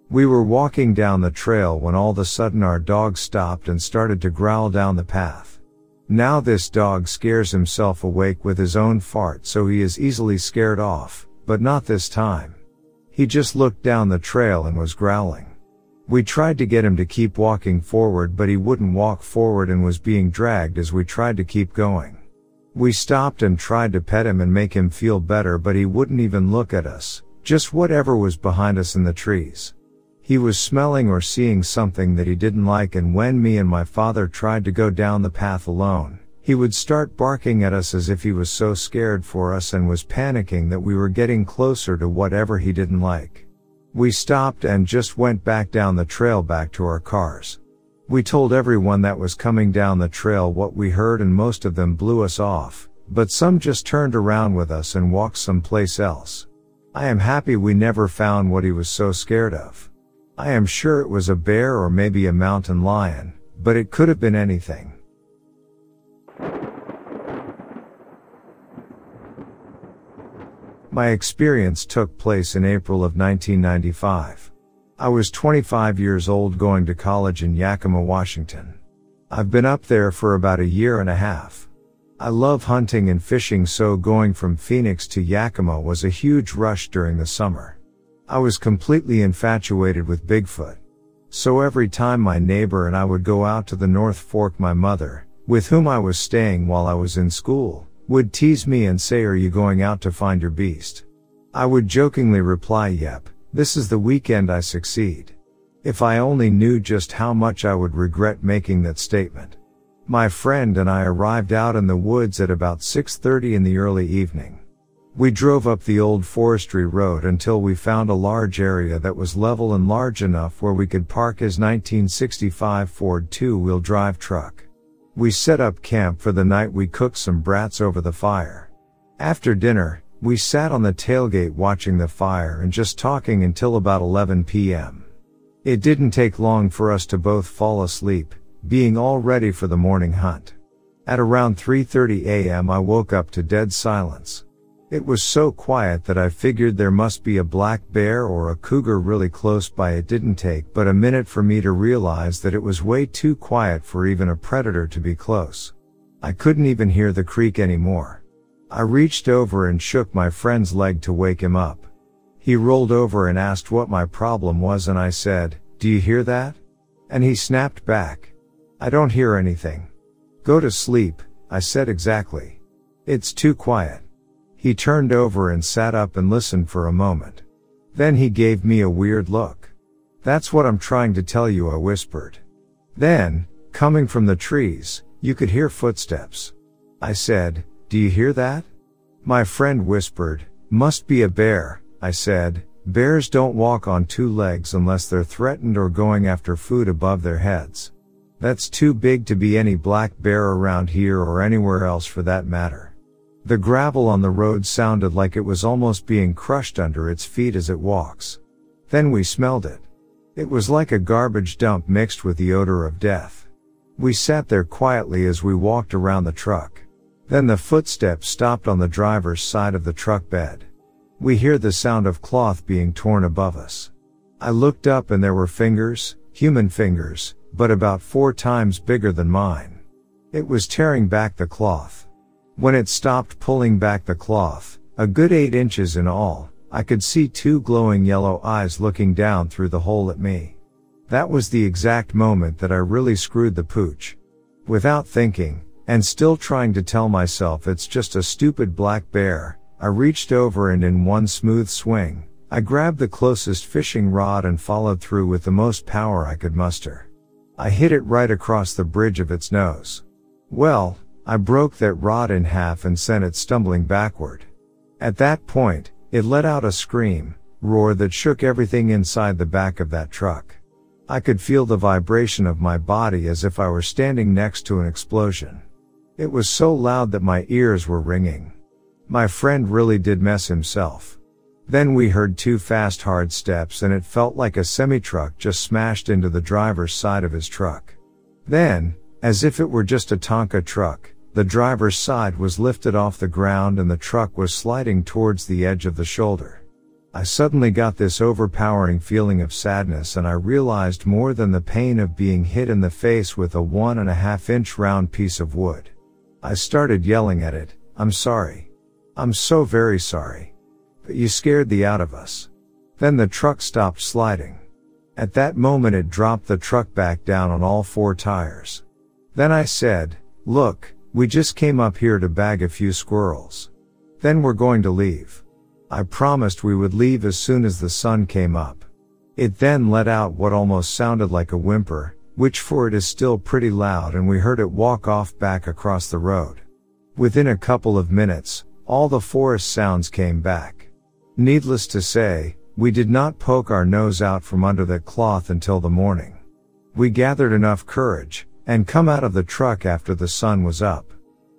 We were walking down the trail when all of a sudden our dog stopped and started to growl down the path. Now this dog scares himself awake with his own fart so he is easily scared off, but not this time. He just looked down the trail and was growling. We tried to get him to keep walking forward but he wouldn't walk forward and was being dragged as we tried to keep going. We stopped and tried to pet him and make him feel better but he wouldn't even look at us, just whatever was behind us in the trees. He was smelling or seeing something that he didn't like and when me and my father tried to go down the path alone, he would start barking at us as if he was so scared for us and was panicking that we were getting closer to whatever he didn't like. We stopped and just went back down the trail back to our cars. We told everyone that was coming down the trail what we heard and most of them blew us off, but some just turned around with us and walked someplace else. I am happy we never found what he was so scared of. I am sure it was a bear or maybe a mountain lion, but it could have been anything. My experience took place in April of 1995. I was 25 years old going to college in Yakima, Washington. I've been up there for about a year and a half. I love hunting and fishing so going from Phoenix to Yakima was a huge rush during the summer. I was completely infatuated with Bigfoot. So every time my neighbor and I would go out to the North Fork my mother, with whom I was staying while I was in school, would tease me and say are you going out to find your beast? I would jokingly reply yep, this is the weekend I succeed. If I only knew just how much I would regret making that statement. My friend and I arrived out in the woods at about 6.30 in the early evening. We drove up the old forestry road until we found a large area that was level and large enough where we could park his 1965 Ford two-wheel drive truck. We set up camp for the night we cooked some brats over the fire. After dinner, we sat on the tailgate watching the fire and just talking until about 11 p.m. It didn't take long for us to both fall asleep, being all ready for the morning hunt. At around 3.30 a.m. I woke up to dead silence. It was so quiet that I figured there must be a black bear or a cougar really close by. It didn't take but a minute for me to realize that it was way too quiet for even a predator to be close. I couldn't even hear the creek anymore. I reached over and shook my friend's leg to wake him up. He rolled over and asked what my problem was and I said, do you hear that? And he snapped back. I don't hear anything. Go to sleep, I said exactly. It's too quiet. He turned over and sat up and listened for a moment. Then he gave me a weird look. That's what I'm trying to tell you, I whispered. Then, coming from the trees, you could hear footsteps. I said, do you hear that? My friend whispered, must be a bear, I said, bears don't walk on two legs unless they're threatened or going after food above their heads. That's too big to be any black bear around here or anywhere else for that matter. The gravel on the road sounded like it was almost being crushed under its feet as it walks. Then we smelled it. It was like a garbage dump mixed with the odor of death. We sat there quietly as we walked around the truck. Then the footsteps stopped on the driver's side of the truck bed. We hear the sound of cloth being torn above us. I looked up and there were fingers, human fingers, but about four times bigger than mine. It was tearing back the cloth. When it stopped pulling back the cloth, a good eight inches in all, I could see two glowing yellow eyes looking down through the hole at me. That was the exact moment that I really screwed the pooch. Without thinking, and still trying to tell myself it's just a stupid black bear, I reached over and in one smooth swing, I grabbed the closest fishing rod and followed through with the most power I could muster. I hit it right across the bridge of its nose. Well, I broke that rod in half and sent it stumbling backward. At that point, it let out a scream, roar that shook everything inside the back of that truck. I could feel the vibration of my body as if I were standing next to an explosion. It was so loud that my ears were ringing. My friend really did mess himself. Then we heard two fast hard steps and it felt like a semi-truck just smashed into the driver's side of his truck. Then, as if it were just a Tonka truck, the driver's side was lifted off the ground and the truck was sliding towards the edge of the shoulder. I suddenly got this overpowering feeling of sadness and I realized more than the pain of being hit in the face with a one and a half inch round piece of wood. I started yelling at it, I'm sorry. I'm so very sorry. But you scared the out of us. Then the truck stopped sliding. At that moment it dropped the truck back down on all four tires. Then I said, look, we just came up here to bag a few squirrels. Then we're going to leave. I promised we would leave as soon as the sun came up. It then let out what almost sounded like a whimper, which for it is still pretty loud and we heard it walk off back across the road. Within a couple of minutes, all the forest sounds came back. Needless to say, we did not poke our nose out from under that cloth until the morning. We gathered enough courage, and come out of the truck after the sun was up.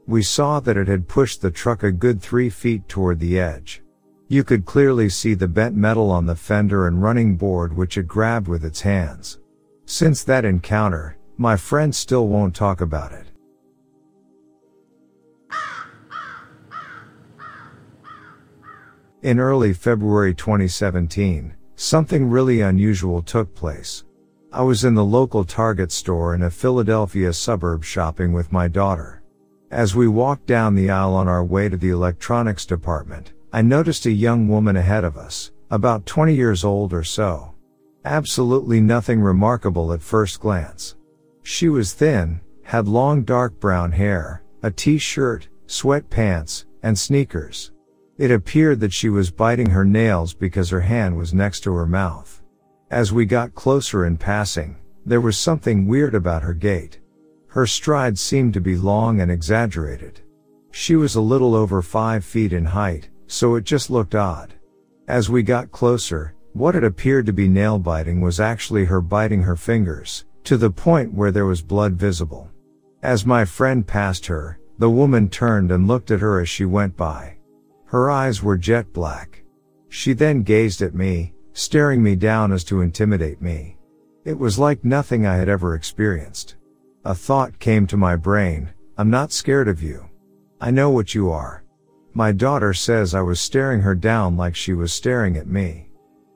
We saw that it had pushed the truck a good three feet toward the edge. You could clearly see the bent metal on the fender and running board which it grabbed with its hands. Since that encounter, my friend still won't talk about it. In early February 2017, something really unusual took place. I was in the local Target store in a Philadelphia suburb shopping with my daughter. As we walked down the aisle on our way to the electronics department, I noticed a young woman ahead of us, about 20 years old or so. Absolutely nothing remarkable at first glance. She was thin, had long dark brown hair, a t-shirt, sweatpants, and sneakers. It appeared that she was biting her nails because her hand was next to her mouth. As we got closer in passing, there was something weird about her gait. Her strides seemed to be long and exaggerated. She was a little over five feet in height, so it just looked odd. As we got closer, what had appeared to be nail biting was actually her biting her fingers, to the point where there was blood visible. As my friend passed her, the woman turned and looked at her as she went by. Her eyes were jet black. She then gazed at me, staring me down as to intimidate me. It was like nothing I had ever experienced. A thought came to my brain, I'm not scared of you. I know what you are. My daughter says I was staring her down like she was staring at me.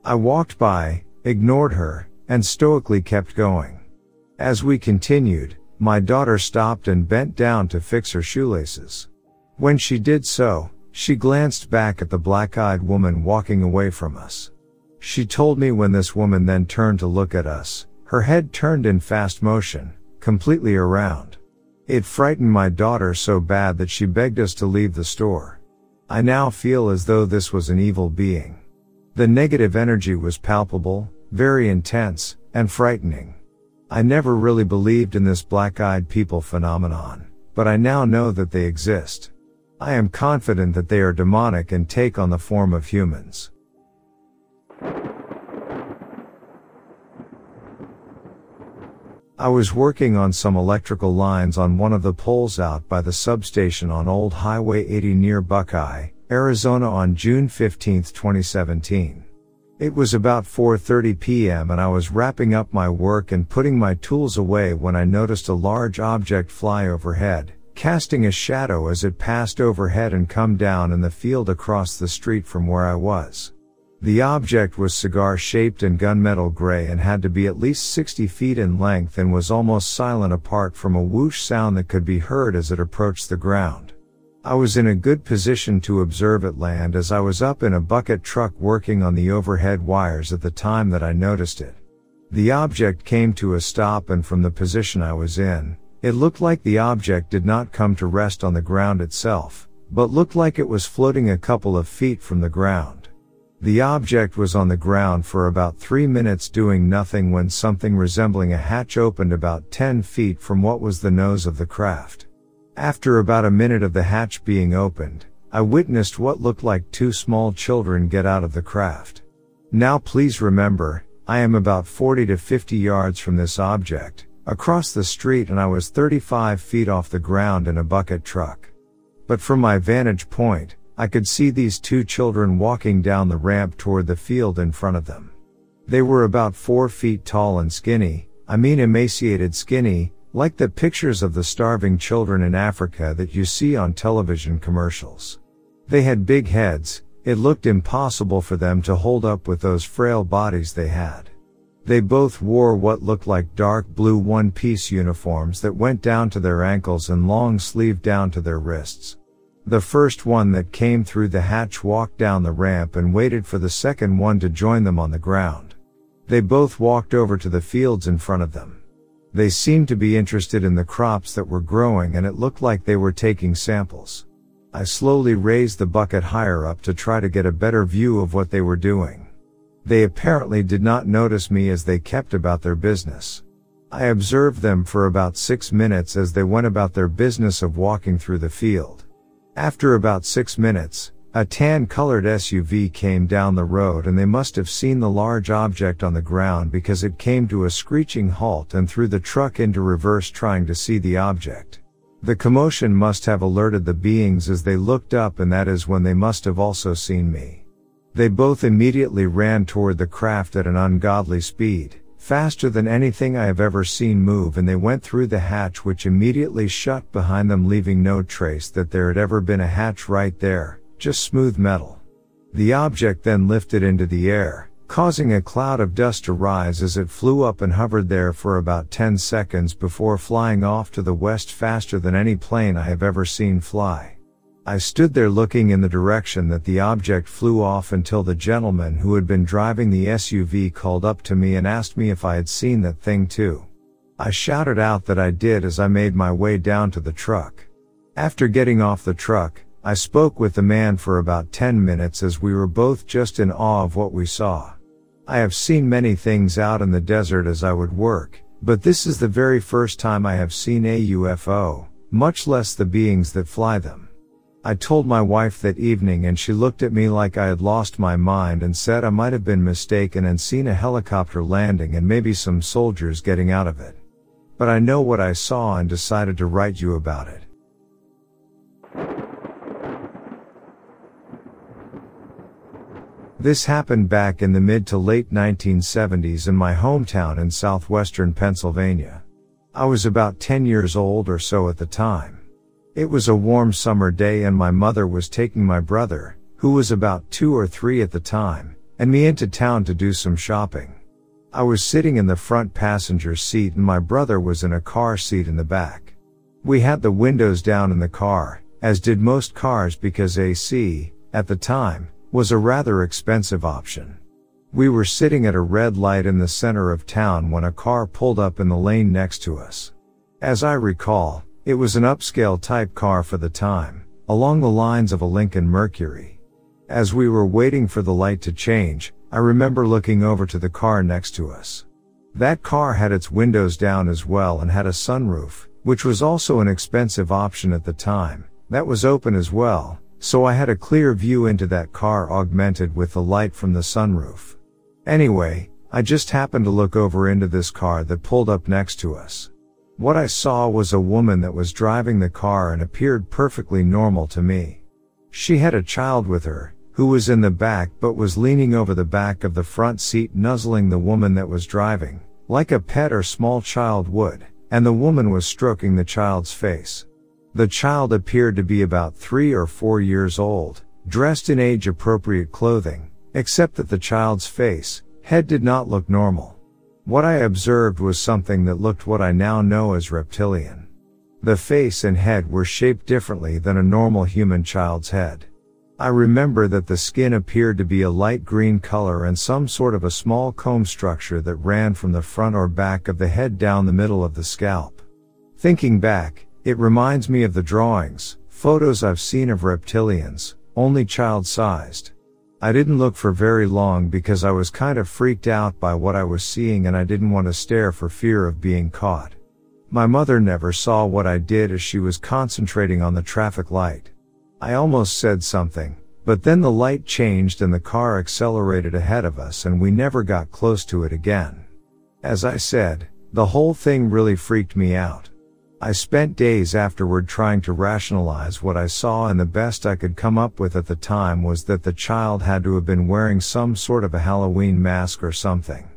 I walked by, ignored her, and stoically kept going. As we continued, my daughter stopped and bent down to fix her shoelaces. When she did so, she glanced back at the black-eyed woman walking away from us. She told me when this woman then turned to look at us, her head turned in fast motion, completely around. It frightened my daughter so bad that she begged us to leave the store. I now feel as though this was an evil being. The negative energy was palpable, very intense, and frightening. I never really believed in this black-eyed people phenomenon, but I now know that they exist. I am confident that they are demonic and take on the form of humans. I was working on some electrical lines on one of the poles out by the substation on Old Highway 80 near Buckeye, Arizona on June 15, 2017. It was about 4.30 p.m. and I was wrapping up my work and putting my tools away when I noticed a large object fly overhead, casting a shadow as it passed overhead and come down in the field across the street from where I was. The object was cigar shaped and gunmetal gray and had to be at least 60 feet in length and was almost silent apart from a whoosh sound that could be heard as it approached the ground. I was in a good position to observe it land as I was up in a bucket truck working on the overhead wires at the time that I noticed it. The object came to a stop and from the position I was in, it looked like the object did not come to rest on the ground itself, but looked like it was floating a couple of feet from the ground. The object was on the ground for about three minutes doing nothing when something resembling a hatch opened about 10 feet from what was the nose of the craft. After about a minute of the hatch being opened, I witnessed what looked like two small children get out of the craft. Now please remember, I am about 40 to 50 yards from this object, across the street and I was 35 feet off the ground in a bucket truck. But from my vantage point, I could see these two children walking down the ramp toward the field in front of them. They were about four feet tall and skinny, I mean emaciated skinny, like the pictures of the starving children in Africa that you see on television commercials. They had big heads, it looked impossible for them to hold up with those frail bodies they had. They both wore what looked like dark blue one-piece uniforms that went down to their ankles and long sleeved down to their wrists. The first one that came through the hatch walked down the ramp and waited for the second one to join them on the ground. They both walked over to the fields in front of them. They seemed to be interested in the crops that were growing and it looked like they were taking samples. I slowly raised the bucket higher up to try to get a better view of what they were doing. They apparently did not notice me as they kept about their business. I observed them for about six minutes as they went about their business of walking through the field. After about six minutes, a tan colored SUV came down the road and they must have seen the large object on the ground because it came to a screeching halt and threw the truck into reverse trying to see the object. The commotion must have alerted the beings as they looked up and that is when they must have also seen me. They both immediately ran toward the craft at an ungodly speed, faster than anything I have ever seen move and they went through the hatch which immediately shut behind them leaving no trace that there had ever been a hatch right there, just smooth metal. The object then lifted into the air, causing a cloud of dust to rise as it flew up and hovered there for about 10 seconds before flying off to the west faster than any plane I have ever seen fly. I stood there looking in the direction that the object flew off until the gentleman who had been driving the SUV called up to me and asked me if I had seen that thing too. I shouted out that I did as I made my way down to the truck. After getting off the truck, I spoke with the man for about 10 minutes as we were both just in awe of what we saw. I have seen many things out in the desert as I would work, but this is the very first time I have seen a UFO, much less the beings that fly them. I told my wife that evening and she looked at me like I had lost my mind and said I might have been mistaken and seen a helicopter landing and maybe some soldiers getting out of it. But I know what I saw and decided to write you about it. This happened back in the mid to late 1970s in my hometown in southwestern Pennsylvania. I was about 10 years old or so at the time. It was a warm summer day and my mother was taking my brother, who was about two or three at the time, and me into town to do some shopping. I was sitting in the front passenger seat and my brother was in a car seat in the back. We had the windows down in the car, as did most cars because AC, at the time, was a rather expensive option. We were sitting at a red light in the center of town when a car pulled up in the lane next to us. As I recall, it was an upscale type car for the time, along the lines of a Lincoln Mercury. As we were waiting for the light to change, I remember looking over to the car next to us. That car had its windows down as well and had a sunroof, which was also an expensive option at the time, that was open as well, so I had a clear view into that car augmented with the light from the sunroof. Anyway, I just happened to look over into this car that pulled up next to us. What I saw was a woman that was driving the car and appeared perfectly normal to me. She had a child with her, who was in the back but was leaning over the back of the front seat nuzzling the woman that was driving, like a pet or small child would, and the woman was stroking the child's face. The child appeared to be about three or four years old, dressed in age appropriate clothing, except that the child's face, head did not look normal. What I observed was something that looked what I now know as reptilian. The face and head were shaped differently than a normal human child's head. I remember that the skin appeared to be a light green color and some sort of a small comb structure that ran from the front or back of the head down the middle of the scalp. Thinking back, it reminds me of the drawings, photos I've seen of reptilians, only child sized. I didn't look for very long because I was kind of freaked out by what I was seeing and I didn't want to stare for fear of being caught. My mother never saw what I did as she was concentrating on the traffic light. I almost said something, but then the light changed and the car accelerated ahead of us and we never got close to it again. As I said, the whole thing really freaked me out. I spent days afterward trying to rationalize what I saw and the best I could come up with at the time was that the child had to have been wearing some sort of a Halloween mask or something.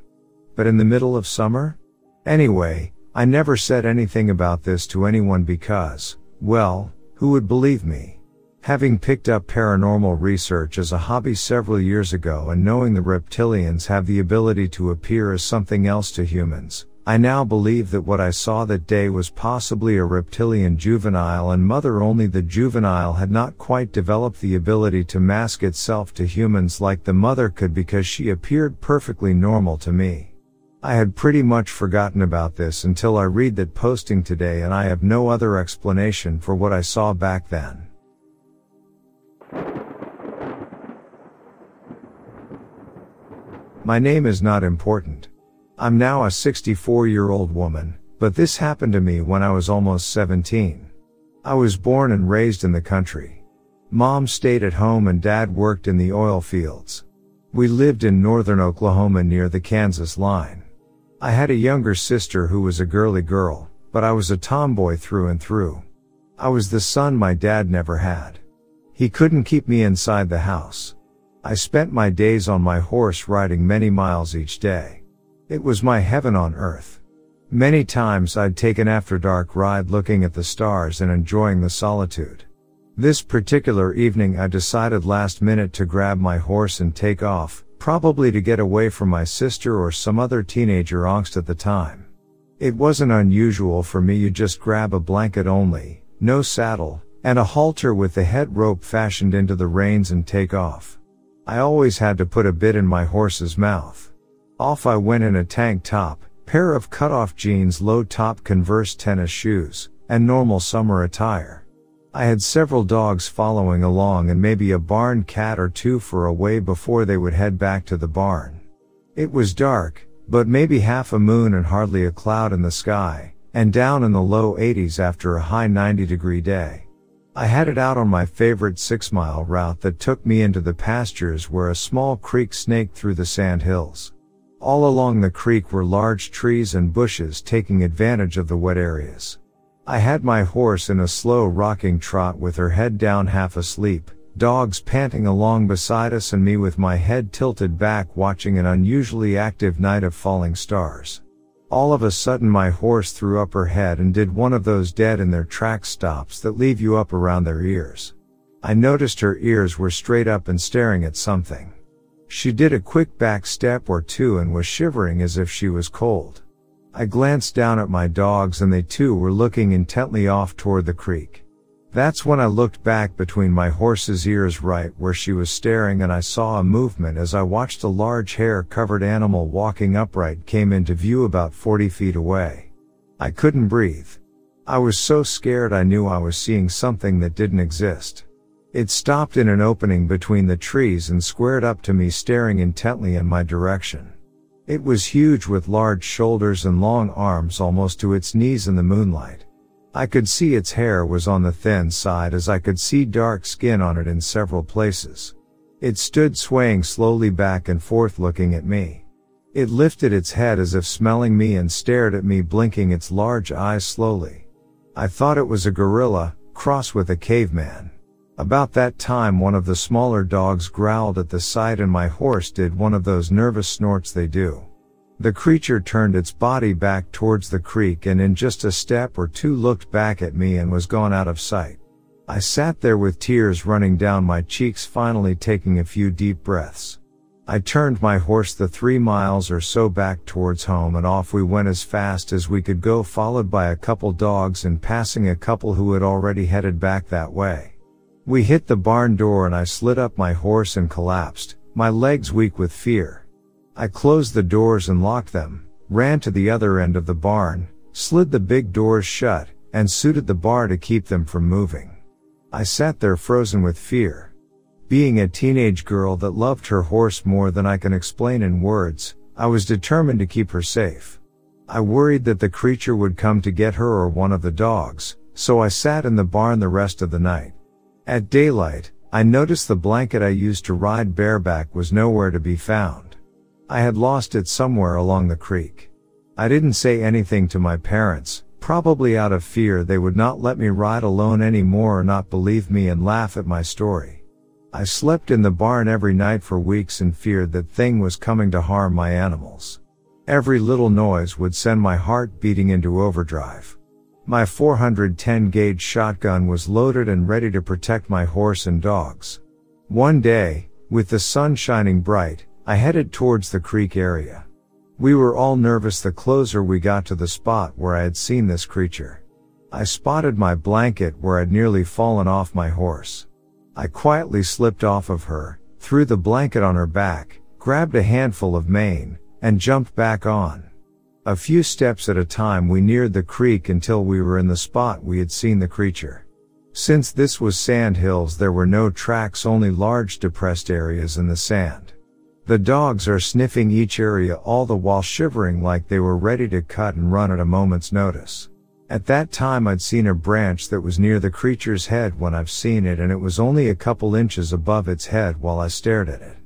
But in the middle of summer? Anyway, I never said anything about this to anyone because, well, who would believe me? Having picked up paranormal research as a hobby several years ago and knowing the reptilians have the ability to appear as something else to humans, I now believe that what I saw that day was possibly a reptilian juvenile and mother only the juvenile had not quite developed the ability to mask itself to humans like the mother could because she appeared perfectly normal to me. I had pretty much forgotten about this until I read that posting today and I have no other explanation for what I saw back then. My name is not important. I'm now a 64 year old woman, but this happened to me when I was almost 17. I was born and raised in the country. Mom stayed at home and dad worked in the oil fields. We lived in northern Oklahoma near the Kansas line. I had a younger sister who was a girly girl, but I was a tomboy through and through. I was the son my dad never had. He couldn't keep me inside the house. I spent my days on my horse riding many miles each day. It was my heaven on earth. Many times I'd take an after dark ride looking at the stars and enjoying the solitude. This particular evening I decided last minute to grab my horse and take off, probably to get away from my sister or some other teenager angst at the time. It wasn't unusual for me to just grab a blanket only, no saddle, and a halter with the head rope fashioned into the reins and take off. I always had to put a bit in my horse's mouth. Off I went in a tank top, pair of cut-off jeans, low top converse tennis shoes, and normal summer attire. I had several dogs following along and maybe a barn cat or two for a way before they would head back to the barn. It was dark, but maybe half a moon and hardly a cloud in the sky, and down in the low 80s after a high 90 degree day. I had it out on my favorite six mile route that took me into the pastures where a small creek snaked through the sand hills. All along the creek were large trees and bushes taking advantage of the wet areas. I had my horse in a slow rocking trot with her head down half asleep, dogs panting along beside us and me with my head tilted back watching an unusually active night of falling stars. All of a sudden my horse threw up her head and did one of those dead in their track stops that leave you up around their ears. I noticed her ears were straight up and staring at something. She did a quick back step or two and was shivering as if she was cold. I glanced down at my dogs and they too were looking intently off toward the creek. That's when I looked back between my horse's ears right where she was staring and I saw a movement as I watched a large hair covered animal walking upright came into view about 40 feet away. I couldn't breathe. I was so scared I knew I was seeing something that didn't exist. It stopped in an opening between the trees and squared up to me staring intently in my direction. It was huge with large shoulders and long arms almost to its knees in the moonlight. I could see its hair was on the thin side as I could see dark skin on it in several places. It stood swaying slowly back and forth looking at me. It lifted its head as if smelling me and stared at me blinking its large eyes slowly. I thought it was a gorilla, cross with a caveman. About that time one of the smaller dogs growled at the sight and my horse did one of those nervous snorts they do. The creature turned its body back towards the creek and in just a step or two looked back at me and was gone out of sight. I sat there with tears running down my cheeks finally taking a few deep breaths. I turned my horse the three miles or so back towards home and off we went as fast as we could go followed by a couple dogs and passing a couple who had already headed back that way. We hit the barn door and I slid up my horse and collapsed, my legs weak with fear. I closed the doors and locked them, ran to the other end of the barn, slid the big doors shut, and suited the bar to keep them from moving. I sat there frozen with fear. Being a teenage girl that loved her horse more than I can explain in words, I was determined to keep her safe. I worried that the creature would come to get her or one of the dogs, so I sat in the barn the rest of the night. At daylight, I noticed the blanket I used to ride bareback was nowhere to be found. I had lost it somewhere along the creek. I didn't say anything to my parents, probably out of fear they would not let me ride alone anymore or not believe me and laugh at my story. I slept in the barn every night for weeks and feared that thing was coming to harm my animals. Every little noise would send my heart beating into overdrive. My 410 gauge shotgun was loaded and ready to protect my horse and dogs. One day, with the sun shining bright, I headed towards the creek area. We were all nervous the closer we got to the spot where I had seen this creature. I spotted my blanket where I'd nearly fallen off my horse. I quietly slipped off of her, threw the blanket on her back, grabbed a handful of mane, and jumped back on. A few steps at a time we neared the creek until we were in the spot we had seen the creature. Since this was sand hills there were no tracks only large depressed areas in the sand. The dogs are sniffing each area all the while shivering like they were ready to cut and run at a moment's notice. At that time I'd seen a branch that was near the creature's head when I've seen it and it was only a couple inches above its head while I stared at it.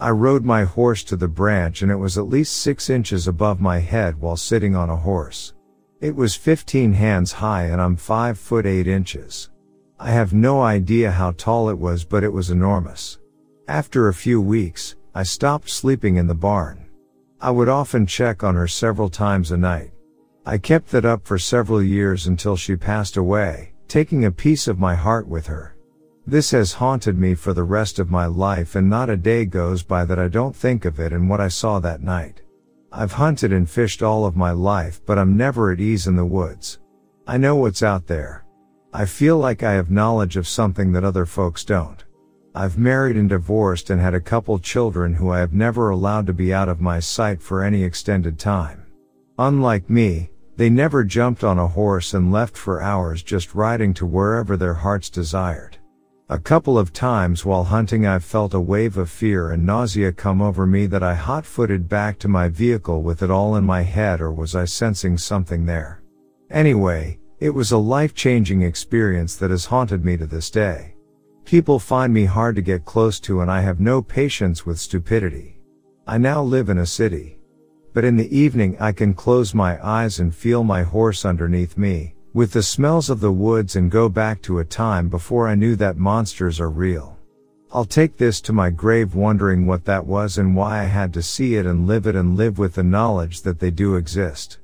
I rode my horse to the branch and it was at least six inches above my head while sitting on a horse. It was 15 hands high and I'm 5 foot 8 inches. I have no idea how tall it was but it was enormous. After a few weeks, I stopped sleeping in the barn. I would often check on her several times a night. I kept that up for several years until she passed away, taking a piece of my heart with her. This has haunted me for the rest of my life and not a day goes by that I don't think of it and what I saw that night. I've hunted and fished all of my life, but I'm never at ease in the woods. I know what's out there. I feel like I have knowledge of something that other folks don't. I've married and divorced and had a couple children who I have never allowed to be out of my sight for any extended time. Unlike me, they never jumped on a horse and left for hours just riding to wherever their hearts desired. A couple of times while hunting I've felt a wave of fear and nausea come over me that I hot-footed back to my vehicle with it all in my head or was I sensing something there? Anyway, it was a life-changing experience that has haunted me to this day. People find me hard to get close to and I have no patience with stupidity. I now live in a city. But in the evening I can close my eyes and feel my horse underneath me, with the smells of the woods and go back to a time before I knew that monsters are real. I'll take this to my grave wondering what that was and why I had to see it and live it and live with the knowledge that they do exist.